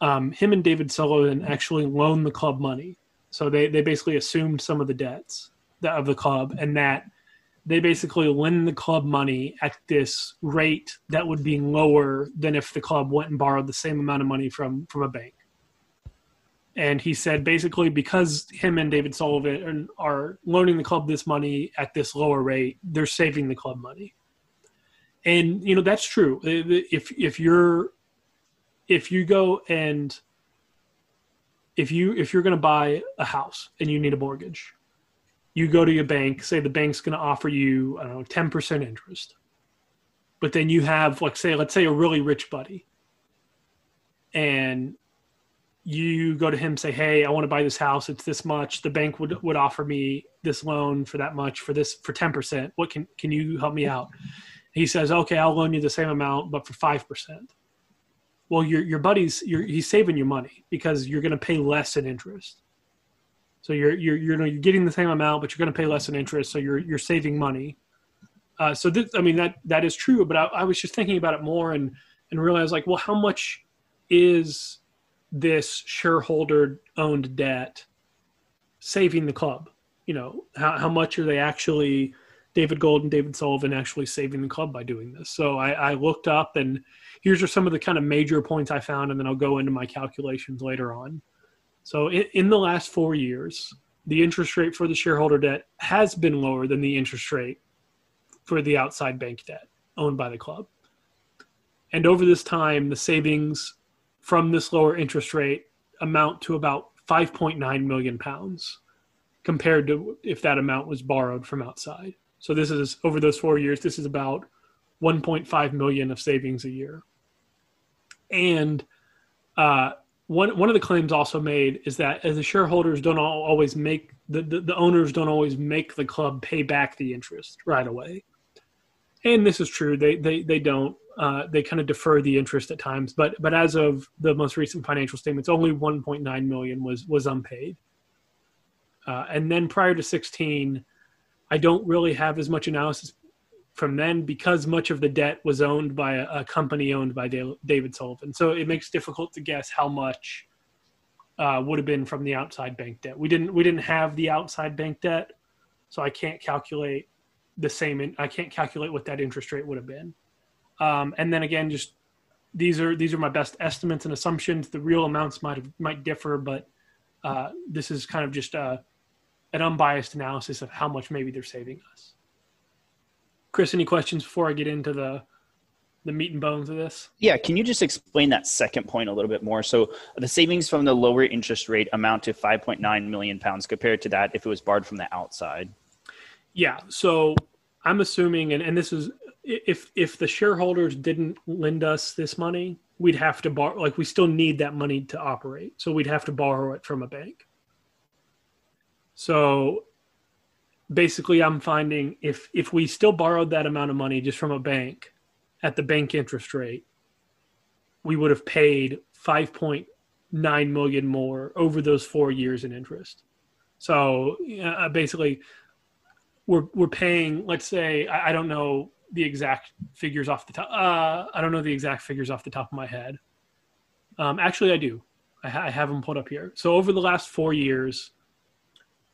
um, him and David Sullivan actually loaned the club money. So they they basically assumed some of the debts of the club, and that they basically lend the club money at this rate that would be lower than if the club went and borrowed the same amount of money from from a bank. And he said basically because him and David Sullivan are loaning the club this money at this lower rate, they're saving the club money. And you know that's true. If if you're if you go and if you if you're going to buy a house and you need a mortgage you go to your bank, say the bank's going to offer you, I don't know, 10% interest. But then you have, like, say, let's say a really rich buddy. And you go to him, say, hey, I want to buy this house. It's this much. The bank would, would offer me this loan for that much, for this, for 10%. What can, can you help me out? He says, okay, I'll loan you the same amount, but for 5%. Well, your, your buddy's, you're, he's saving you money because you're going to pay less in interest so you're you're you're, you're getting the same amount, but you're going to pay less in interest. So you're you're saving money. Uh, so this, I mean that that is true. But I, I was just thinking about it more and and realized like, well, how much is this shareholder owned debt saving the club? You know, how how much are they actually? David Gold and David Sullivan actually saving the club by doing this. So I, I, looked up, and here's are some of the kind of major points I found, and then I'll go into my calculations later on. So in, in the last four years, the interest rate for the shareholder debt has been lower than the interest rate for the outside bank debt owned by the club. And over this time, the savings from this lower interest rate amount to about 5.9 million pounds compared to if that amount was borrowed from outside. So this is over those four years, this is about 1.5 million of savings a year. And uh, one one of the claims also made is that as the shareholders don't always make the, the, the, owners don't always make the club pay back the interest right away. And this is true they they, they don't uh, they kind of defer the interest at times but but as of the most recent financial statements only 1.9 million was was unpaid. Uh, and then prior to 16 i don't really have as much analysis from then because much of the debt was owned by a, a company owned by David Sullivan. So it makes difficult to guess how much uh, would have been from the outside bank debt. We didn't we didn't have the outside bank debt, so I can't calculate the same. In, I can't calculate what that interest rate would have been. Um, and then again, just these are these are my best estimates and assumptions. The real amounts might have, might differ, but uh, this is kind of just a, an unbiased analysis of how much maybe they're saving us. Chris, any questions before I get into the the meat and bones of this? Yeah, can you just explain that second point a little bit more? So the savings from the lower interest rate amount to 5.9 million pounds compared to that if it was borrowed from the outside. Yeah, so I'm assuming, and, and this is if if the shareholders didn't lend us this money, we'd have to borrow. Like we still need that money to operate, so we'd have to borrow it from a bank. So basically i'm finding if if we still borrowed that amount of money just from a bank at the bank interest rate we would have paid 5.9 million more over those four years in interest. So uh, basically we're we're paying let's say I, I, don't know the exact figures off the top uh, i don't know the exact figures off the top of my head. Um, actually i do. I, ha- I have them put up here. So over the last four years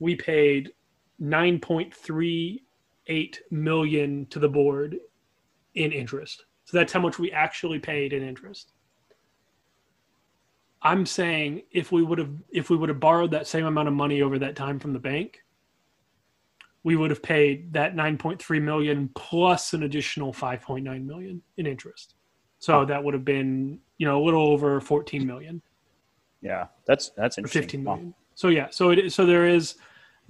we paid 9.38 million to the board in interest. So that's how much we actually paid in interest. I'm saying if we would have if we would have borrowed that same amount of money over that time from the bank, we would have paid that 9.3 million plus an additional 5.9 million in interest. So that would have been, you know, a little over 14 million. Yeah, that's that's interesting. 15 million. Wow. So yeah, so it so there is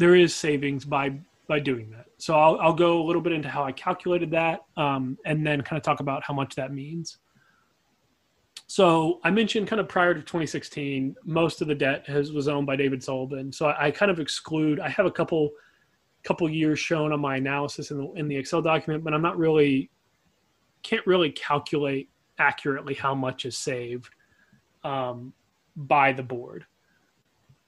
there is savings by by doing that. So I'll, I'll go a little bit into how I calculated that, um, and then kind of talk about how much that means. So I mentioned kind of prior to 2016, most of the debt has was owned by David Sullivan. So I, I kind of exclude. I have a couple couple years shown on my analysis in the in the Excel document, but I'm not really can't really calculate accurately how much is saved um, by the board.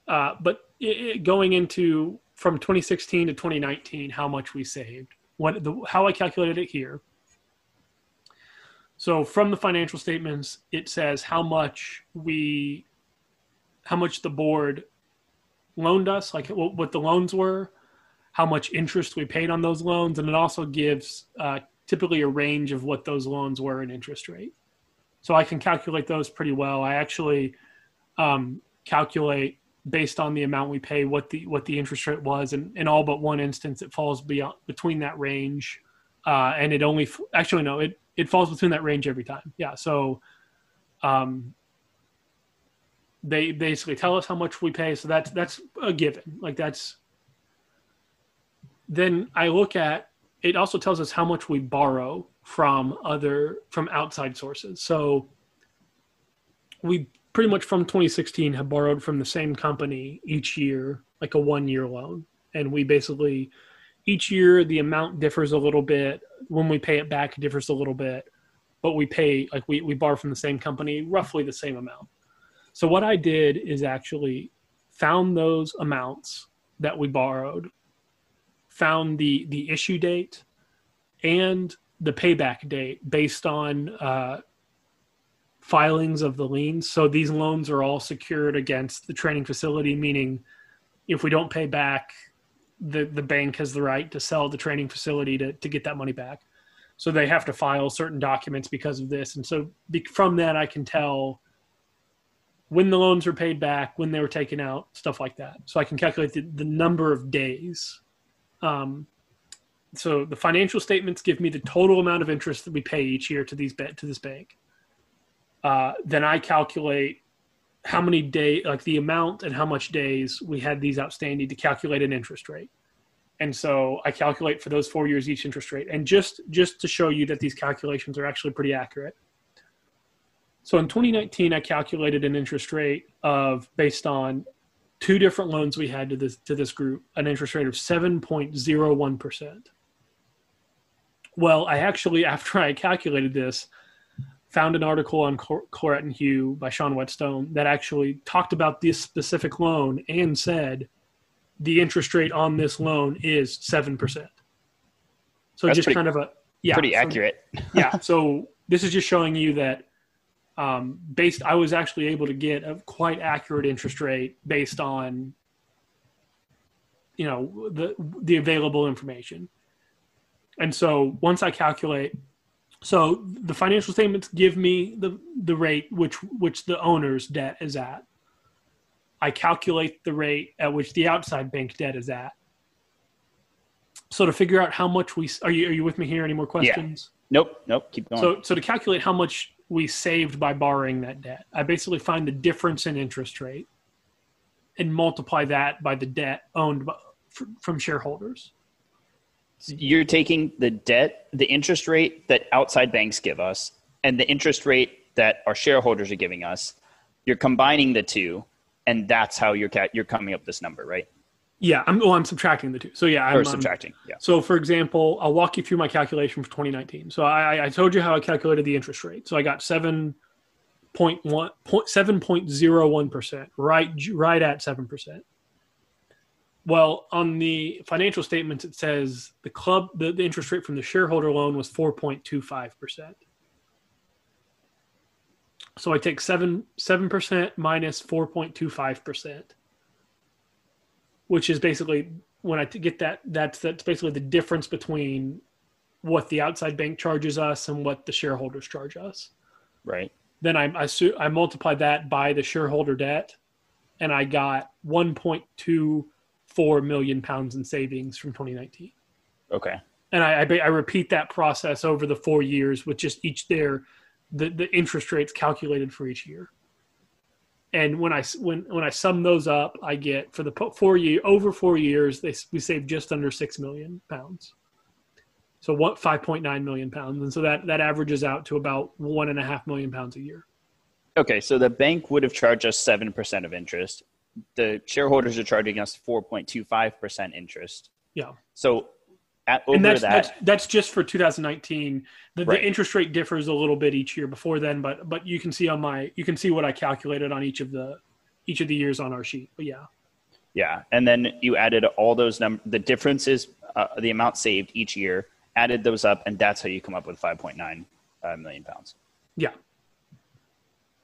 Uh, but it, going into from 2016 to 2019 how much we saved. What the how I calculated it here. So from the financial statements, it says how much we, how much the board loaned us, like what, the loans were, how much interest we paid on those loans, and it also gives uh, typically a range of what those loans were in interest rate. So I can calculate those pretty well. I actually um, calculate based on the amount we pay what the what the interest rate was and in all but one instance it falls beyond between that range uh, and it only actually no it it falls between that range every time. Yeah so um they basically tell us how much we pay so that's that's a given like that's then i look at it also tells us how much we borrow from other from outside sources. So we pretty much from 2016 have borrowed from the same company each year, like a one year loan. And we basically, each year, the amount differs a little bit. When we pay it back, it differs a little bit. But we pay, like, we, we borrow from the same company roughly the same amount. So, what I did is actually found those amounts that we borrowed, found the, the issue date, and the payback date based on uh, filings of the liens. So these loans are all secured against the training facility, meaning if we don't pay back, the, the bank has the right to sell the training facility to, to get that money back. So they have to file certain documents because of this. And so be, from that, I can tell when the loans were paid back, when they were taken out, stuff like that. So I can calculate the, the number of days. Um, so the financial statements give me the total amount of interest that we pay each year to these to this bank uh, then I calculate how many day, like the amount and how much days we had these outstanding to calculate an interest rate. And so I calculate for those four years each interest rate. And just just to show you that these calculations are actually pretty accurate. So in 2019, I calculated an interest rate of based on two different loans we had to this to this group, an interest rate of 7.01 percent. Well, I actually, after I calculated this, found an article on Claret and Hugh by Sean Whetstone that actually talked about this specific loan and said the interest rate on this loan is seven percent. So That's just kind of a Yeah, Pretty so- accurate. yeah. So this is just showing you that um, based, I was actually able to get a quite accurate interest rate based on, you know, the the available information. And so once I calculate, so the financial statements give me the the rate which which the owner's debt is at. I calculate the rate at which the outside bank debt is at. So to figure out how much we are you are you with me here? Any more questions? Yeah. Nope. Nope. Keep going. So, so to calculate how much we saved by borrowing that debt, I basically find the difference in interest rate and multiply that by the debt owned by, from shareholders. You're taking the debt, the interest rate that outside banks give us, and the interest rate that our shareholders are giving us. You're combining the two, and that's how you're ca- you're coming up this number, right? Yeah, I'm. Oh, I'm subtracting the two. So yeah, I'm, Or subtracting. Yeah. So, for example, I'll walk you through my calculation for 2019. So, I, I told you how I calculated the interest rate. So, I got seven point one point seven point zero one percent, right, right at seven percent. Well, on the financial statements, it says the club the, the interest rate from the shareholder loan was 4.25 percent. So I take seven seven percent minus 4.25 percent which is basically when I get that that's that's basically the difference between what the outside bank charges us and what the shareholders charge us. Right. Then I I, su- I multiply that by the shareholder debt, and I got 1.24 million pounds in savings from 2019. Okay. And I I, I repeat that process over the four years with just each their the the interest rates calculated for each year and when I when when I sum those up, I get for the four year over four years, they we saved just under six million pounds. So what five point nine million pounds, and so that that averages out to about one and a half million pounds a year. Okay. So the bank would have charged us seven percent of interest. The shareholders are charging us four point two five percent interest. Yeah, So at over and that's that, that's that's just for 2019. The, Right. the interest rate differs a little bit each year before then, but but you can see on my you can see what I calculated on each of the each of the years on our sheet. But yeah, yeah, and then you added all those num the differences, uh, the amount saved each year, added those up, and that's how you come up with five point nine uh, million pounds. Yeah.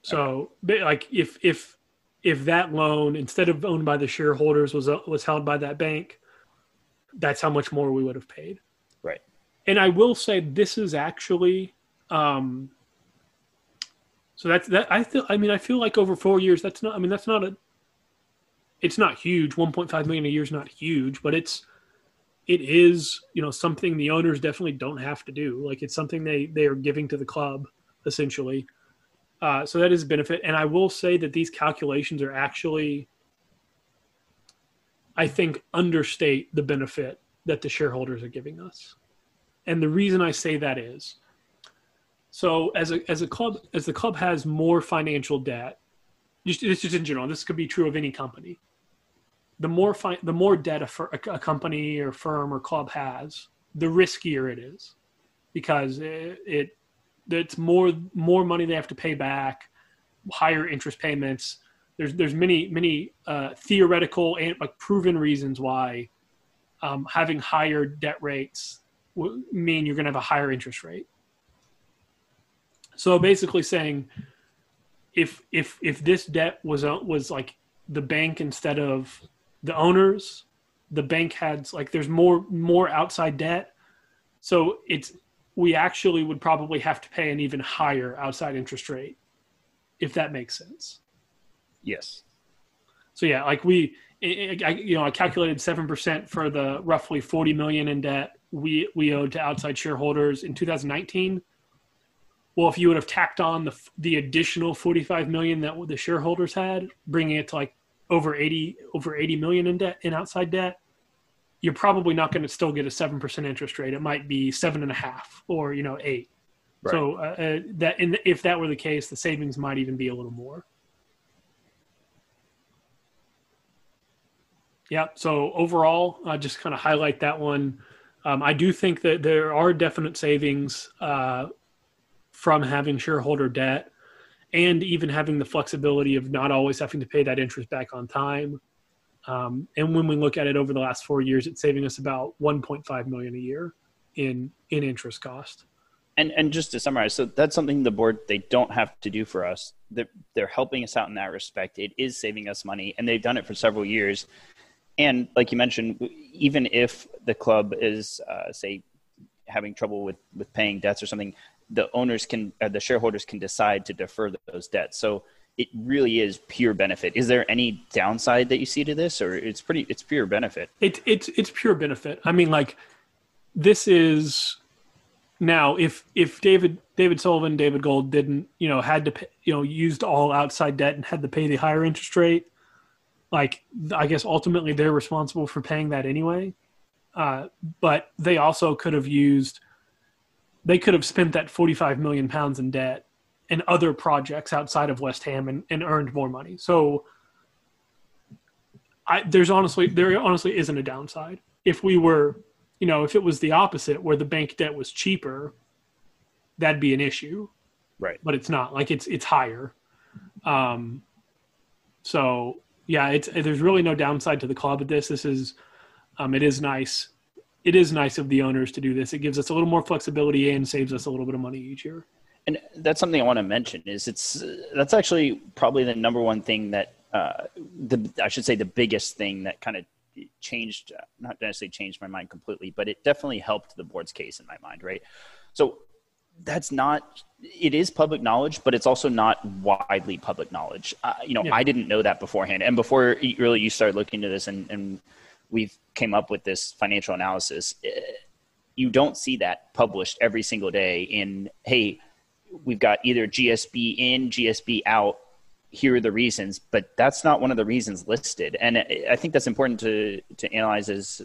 So, ba- like, if if if that loan instead of owned by the shareholders was uh, was held by that bank, that's how much more we would have paid. Right. And I will say this is actually, um, so that's that. I feel. I mean, I feel like over four years, that's not. I mean, that's not a. It's not huge. One point five million a year is not huge, but it's. It is, you know, something the owners definitely don't have to do. Like it's something they they are giving to the club, essentially. Uh, so that is a benefit. And I will say that these calculations are actually, I think, understate the benefit that the shareholders are giving us. And the reason I say that is, so as a as a club as the club has more financial debt, just this is in general. This could be true of any company. The more fi- the more debt a, fir- a, company or firm or club has, the riskier it is, because it, it it's more more money they have to pay back, higher interest payments. There's there's many many uh, theoretical and like proven reasons why um, having higher debt rates mean you're going to have a higher interest rate. So basically saying, if if if this debt was uh, was like the bank instead of the owners, the bank had like there's more more outside debt, so it's we actually would probably have to pay an even higher outside interest rate, if that makes sense. Yes. So yeah, like we, I, I- you know, I calculated seven percent for the roughly forty million in debt we we owed to outside shareholders in 2019. Well, if you would have tacked on the the additional 45 million that the shareholders had, bringing it to like over 80 over 80 million in debt in outside debt, you're probably not going to still get a seven percent interest rate. It might be seven and a half or you know eight. Right. So uh, uh, that in, if that were the case, the savings might even be a little more. Yeah. So overall, uh, just kind of highlight that one. Um, I do think that there are definite savings uh, from having shareholder debt and even having the flexibility of not always having to pay that interest back on time. Um, and when we look at it over the last four years, it's saving us about 1.5 million a year in in interest cost. And and just to summarize, so that's something the board they don't have to do for us. They're, they're helping us out in that respect. It is saving us money, and they've done it for several years. And like you mentioned, even if the club is uh, say having trouble with with paying debts or something, the owners can uh, the shareholders can decide to defer those debts. So it really is pure benefit. Is there any downside that you see to this, or it's pretty it's pure benefit? It's it's it's pure benefit. I mean, like this is now, if if David David Sullivan, David Gold didn't, you know, had to pay, you know used all outside debt and had to pay the higher interest rate, like I guess ultimately they're responsible for paying that anyway. Uh, but they also could have used, they could have spent that forty five million pounds in debt in other projects outside of West Ham and, and earned more money. So, I there's honestly there honestly isn't a downside. If we were you know, if it was the opposite where the bank debt was cheaper, that'd be an issue. Right. But it's not. Like it's it's higher. Um so yeah, it's there's really no downside to the club at this. This is um it is nice. It is nice of the owners to do this. It gives us a little more flexibility and saves us a little bit of money each year. And that's something I want to mention is it's that's actually probably the number one thing that uh, the I should say the biggest thing that kind of changed, not necessarily changed my mind completely, but it definitely helped the board's case in my mind, right? So that's not it is public knowledge but it's also not widely public knowledge uh, you know yeah. i didn't know that beforehand and before really you started looking into this and, and we came up with this financial analysis eh, you don't see that published every single day in hey we've got either gsb in gsb out. Here are the reasons, but that's not one of the reasons listed. And I think that's important to to analyze is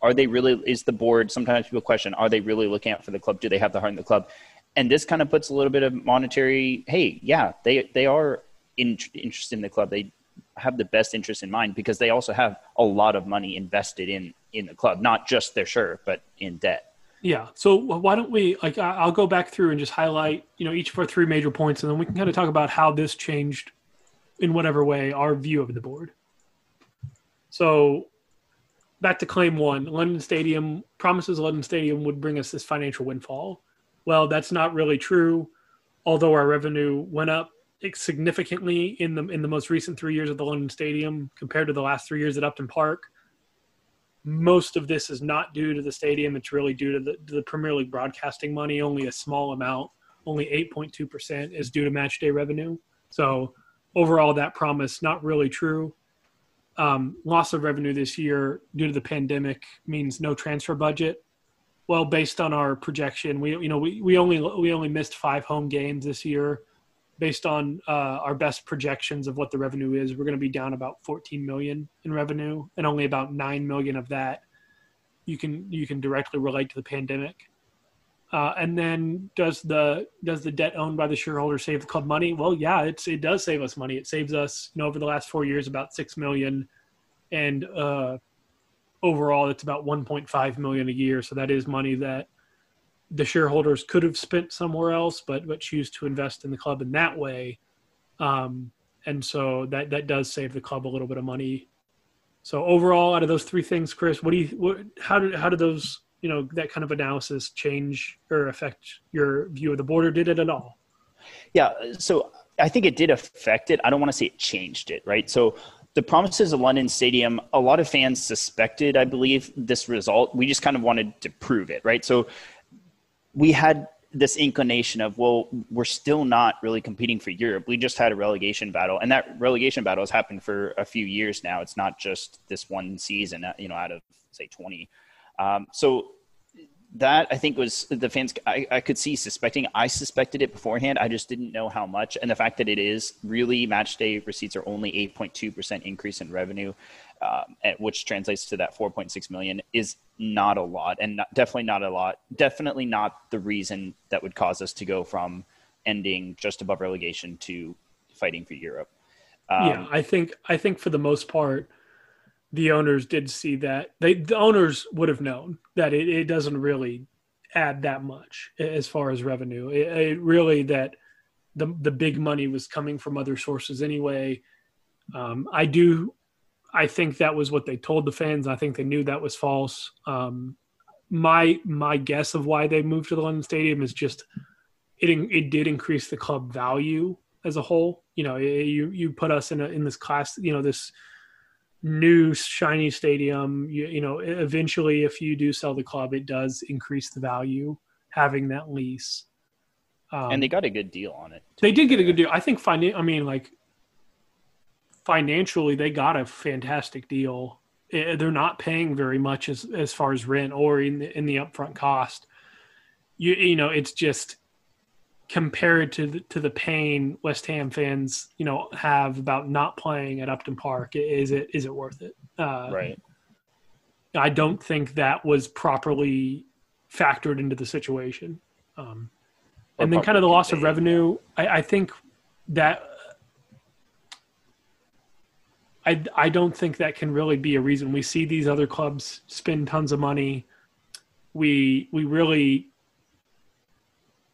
are they really is the board sometimes people question are they really looking out for the club? Do they have the heart in the club? And this kind of puts a little bit of monetary hey yeah they they are in, interested in the club. They have the best interest in mind because they also have a lot of money invested in in the club not just their shirt but in debt yeah. So why don't we like I'll go back through and just highlight you know each of our three major points, and then we can kind of talk about how this changed in whatever way our view of the board. So back to claim one, London Stadium promises London Stadium would bring us this financial windfall. Well, that's not really true. Although our revenue went up significantly in the in the most recent three years of the London Stadium compared to the last three years at Upton Park most of this is not due to the stadium. It's really due to the, to the Premier League broadcasting money. Only a small amount, only 8.2% is due to match day revenue. So overall, that promise not really true. Um, loss of revenue this year due to the pandemic means no transfer budget. Well, based on our projection, we you know we, we only we only missed five home games this year based on uh, our best projections of what the revenue is, we're going to be down about 14 million in revenue, and only about nine million of that you can you can directly relate to the pandemic. Uh, and then does the does the debt owned by the shareholder save the club money? Well, yeah, it's it does save us money. It saves us, you know, over the last four years about six million, and uh, overall it's about 1.5 million a year. So that is money that the shareholders could have spent somewhere else, but but choose to invest in the club in that way. Um, and so that that does save the club a little bit of money. So overall, out of those three things, Chris, what do you what how did how did those you know that kind of analysis change or affect your view of the board, or did it at all? Yeah, so I think it did affect it. I don't want to say it changed it, right? So the promises of London Stadium, a lot of fans suspected, I believe, this result. We just kind of wanted to prove it, right? So we had this inclination of well we're still not really competing for europe. We just had a relegation battle and that relegation battle has happened for a few years now. It's not just this one season you know out of say 20 um, so that I think was the fans. I, I could see suspecting. I suspected it beforehand. I just didn't know how much. And the fact that it is really match day receipts are only 8.2 percent increase in revenue, um, which translates to that 4.6 million, is not a lot, and not, definitely not a lot. Definitely not the reason that would cause us to go from ending just above relegation to fighting for Europe. Um, yeah, I think I think for the most part the owners did see that they the owners would have known that it, it doesn't really add that much as far as revenue. It, it, really that the the big money was coming from other sources anyway. Um, I do, I think that was what they told the fans. I think they knew that was false. Um, my my guess of why they moved to the London Stadium is just it it did increase the club value as a whole. You know, you you put us in a, in this class, you know, this new shiny stadium. You, you know, eventually, if you do sell the club, it does increase the value having that lease. Um, and they got a good deal on it. They did get a good deal. I think. Finan- I mean, like financially, they got a fantastic deal. They're not paying very much as as far as rent or in the, in the upfront cost. You you know, it's just compared to the, to the pain West Ham fans, you know, have about not playing at Upton Park, is it is it worth it? Uh, right. I don't think that was properly factored into the situation. Um, and then kind of the loss of revenue. I, I think that I I don't think that can really be a reason. We see these other clubs spend tons of money. We we really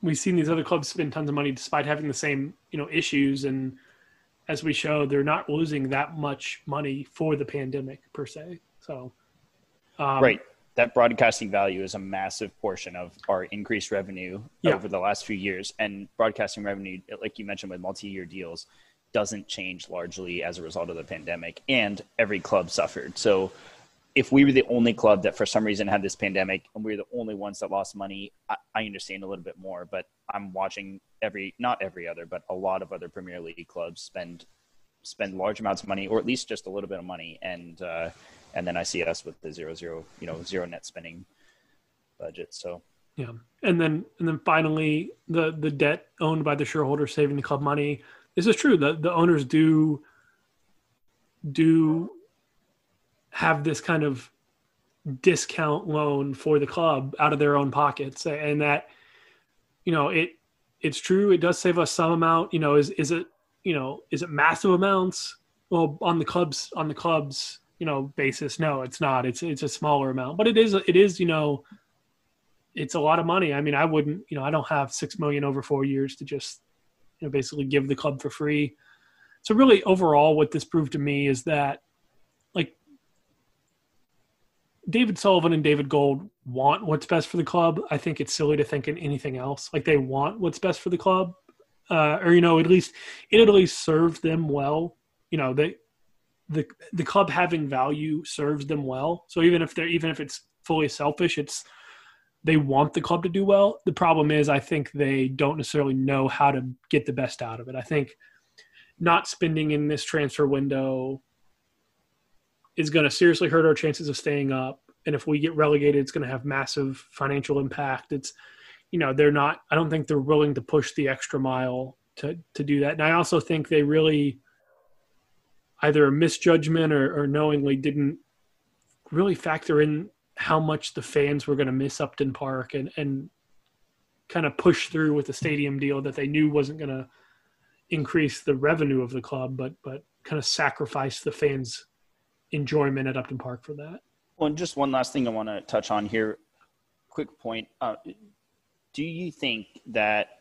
we've seen these other clubs spend tons of money despite having the same you know issues. And as we show they're not losing that much money for the pandemic per se. So um, right. That broadcasting value is a massive portion of our increased revenue yeah. over the last few years. And broadcasting revenue like you mentioned with multi-year deals doesn't change largely as a result of the pandemic. And every club suffered. So if we were the only club that for some reason had this pandemic and we were the only ones that lost money, I, I, understand a little bit more. But I'm watching every, not every other, but a lot of other Premier League clubs spend spend large amounts of money, or at least just a little bit of money, and uh, and then I see us with the zero zero, you know, zero net spending budget. So yeah, and then and then finally the the debt owned by the shareholders saving the club money. This is true. The the owners do do have this kind of discount loan for the club out of their own pockets. And that you know it it's true. It does save us some amount. You know is is it you know is it massive amounts? Well on the clubs on the clubs you know basis no it's not. It's it's a smaller amount but it is it is you know it's a lot of money. I mean i wouldn't you know i don't have 6 million over 4 years to just you know basically give the club for free. So really overall what this proved to me is that David Sullivan and David Gold want what's best for the club. I think it's silly to think in anything else. Like they want what's best for the club, uh, or you know, at least it at least serves them well. You know, they the the club having value serves them well. So even if they're even if it's fully selfish, it's they want the club to do well. The problem is, I think they don't necessarily know how to get the best out of it. I think not spending in this transfer window is going to seriously hurt our chances of staying up. And if we get relegated, it's going to have massive financial impact. It's, you know, they're not, I don't think they're willing to push the extra mile to, to do that. And I also think they really either a misjudgment or, or knowingly didn't really factor in how much the fans were going to miss Upton Park and, and kind of push through with the stadium deal that they knew wasn't going to increase the revenue of the club, but, but kind of sacrifice the fans' enjoyment at Upton Park for that. Well, and just one last thing I want to touch on here. Quick point. Uh, do you think that,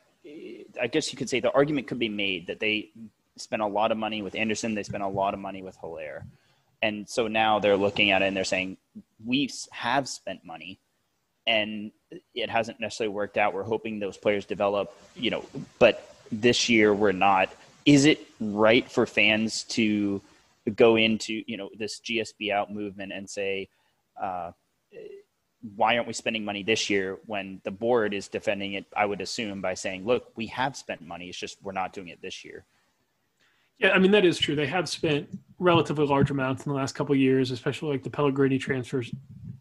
I guess you could say the argument could be made that they spent a lot of money with Anderson, they spent a lot of money with Haller. And so now they're looking at it and they're saying, we have spent money and it hasn't necessarily worked out. We're hoping those players develop, you know, but this year we're not. Is it right for fans to go into you know this GSB out movement and say, uh, why aren't we spending money this year when the board is defending it? I would assume by saying, look, we have spent money. It's just we're not doing it this year. Yeah, I mean that is true. They have spent relatively large amounts in the last couple years, especially like the Pellegrini transfers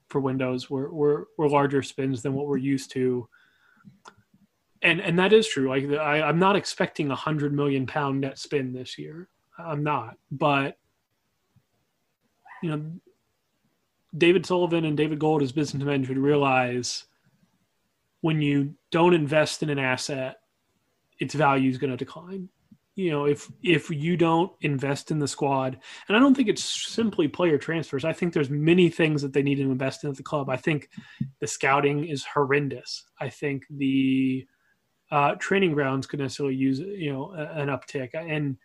for Windows were, were were larger spins than what we're used to. And and that is true. Like I, I'm not expecting a hundred million pound net spin this year. I'm not, but you know, David Sullivan and David Gold as businessmen should realize when you don't invest in an asset, its value is going to decline. You know, if if you don't invest in the squad, and I don't think it's simply player transfers. I think there's many things that they need to invest in at the club. I think the scouting is horrendous. I think the uh, training grounds could necessarily use you know an uptick, and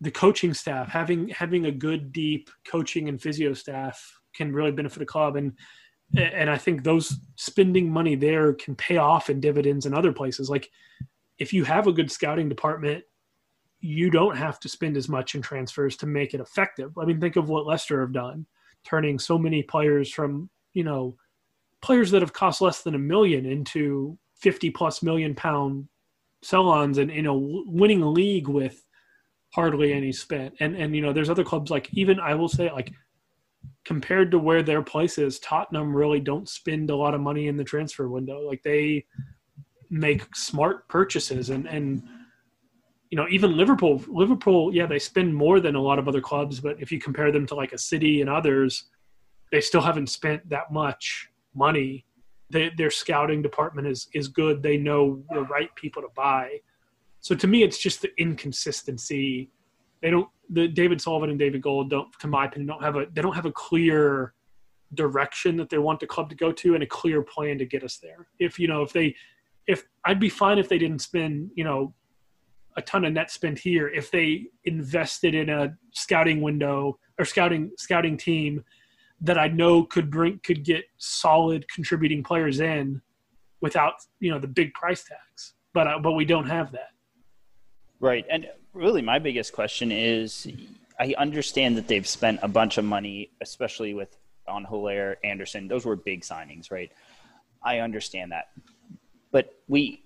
the coaching staff having having a good deep coaching and physio staff can really benefit a club and and I think those spending money there can pay off in dividends in other places. Like if you have a good scouting department, you don't have to spend as much in transfers to make it effective. I mean, think of what Leicester have done, turning so many players from, you know, players that have cost less than a million into 50 plus million pound sell-ons and, you know, winning a league with hardly any spent. And, and, you know, there's other clubs like even I will say like compared to where their place is, Tottenham really don't spend a lot of money in the transfer window. Like they make smart purchases and, and, you know, even Liverpool, Liverpool, yeah, they spend more than a lot of other clubs, but if you compare them to like a city and others, they still haven't spent that much money. They, their scouting department is is good. They know the right people to buy. So to me, it's just the inconsistency. They don't. The David Sullivan and David Gold don't, to my opinion, don't have a. They don't have a clear direction that they want the club to go to and a clear plan to get us there. If you know, if they, if I'd be fine if they didn't spend, you know, a ton of net spent here if they invested in a scouting window or scouting scouting team that I know could bring could get solid contributing players in without you know the big price tags. But uh, but we don't have that. Right, and really, my biggest question is: I understand that they've spent a bunch of money, especially with on Haller, Anderson. Those were big signings, right? I understand that, but we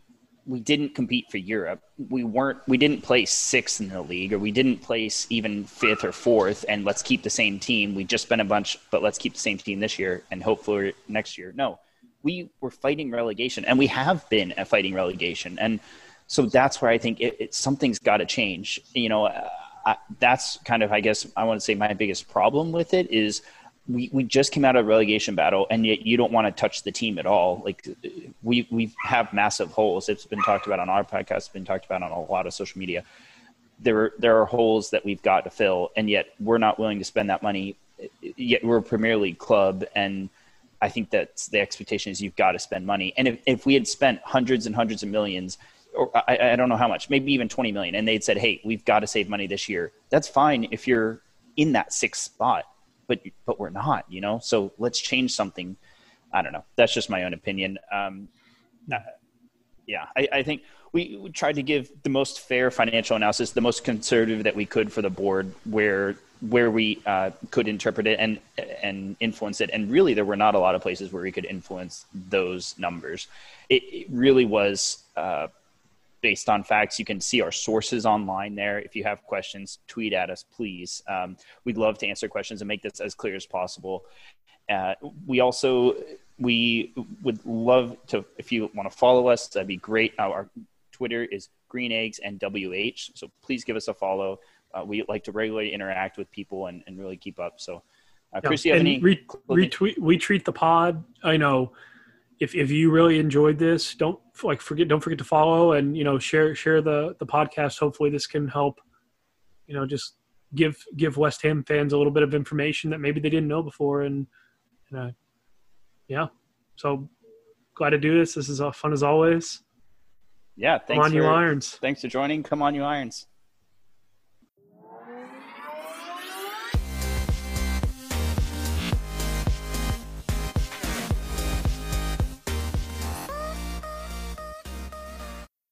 we didn't compete for Europe. We weren't we didn't place sixth in the league or we didn't place even fifth or fourth and let's keep the same team. We just spent a bunch, but let's keep the same team this year and hopefully next year. No. We were fighting relegation and we have been fighting relegation. And so that's where I think it, it something's got to change. You know, uh, I, that's kind of I guess I want to say my biggest problem with it is we, we just came out of a relegation battle and yet you don't want to touch the team at all. Like we we have massive holes. It's been talked about on our podcast it's been talked about on a lot of social media. There there are holes that we've got to fill and yet we're not willing to spend that money. Yet we're a premier league club and i think that the expectation is you've got to spend money. And if, if we had spent hundreds and hundreds of millions or I, I don't know how much maybe even 20 million and they'd said hey we've got to save money this year that's fine if you're in that sixth spot but but we're not, you know. So let's change something. I don't know. That's just my own opinion. Um, yeah, I, I think we, we, tried to give the most fair financial analysis, the most conservative that we could for the board, where where we uh, could interpret it and and influence it. And really, there were not a lot of places where we could influence those numbers. It, it really was uh, based on facts. You can see our sources online there. If you have questions, tweet at us, please. Um, we'd love to answer questions and make this as clear as possible. Uh, we also we would love to if you want to follow us, that'd be great. Uh, our Twitter is Green Eggs and WH, so please give us a follow. Uh, we like to regularly interact with people and, and really keep up. So, uh, Chris, yeah, you have any re- retweet? We treat the pod. I know if if you really enjoyed this, don't like forget don't forget to follow and you know share share the the podcast. Hopefully, this can help. You know, just give give West Ham fans a little bit of information that maybe they didn't know before, and, and uh, yeah. So glad to do this. This is fun as always. Yeah, thanks Come on, for, you irons. Thanks for joining. Come on, you irons.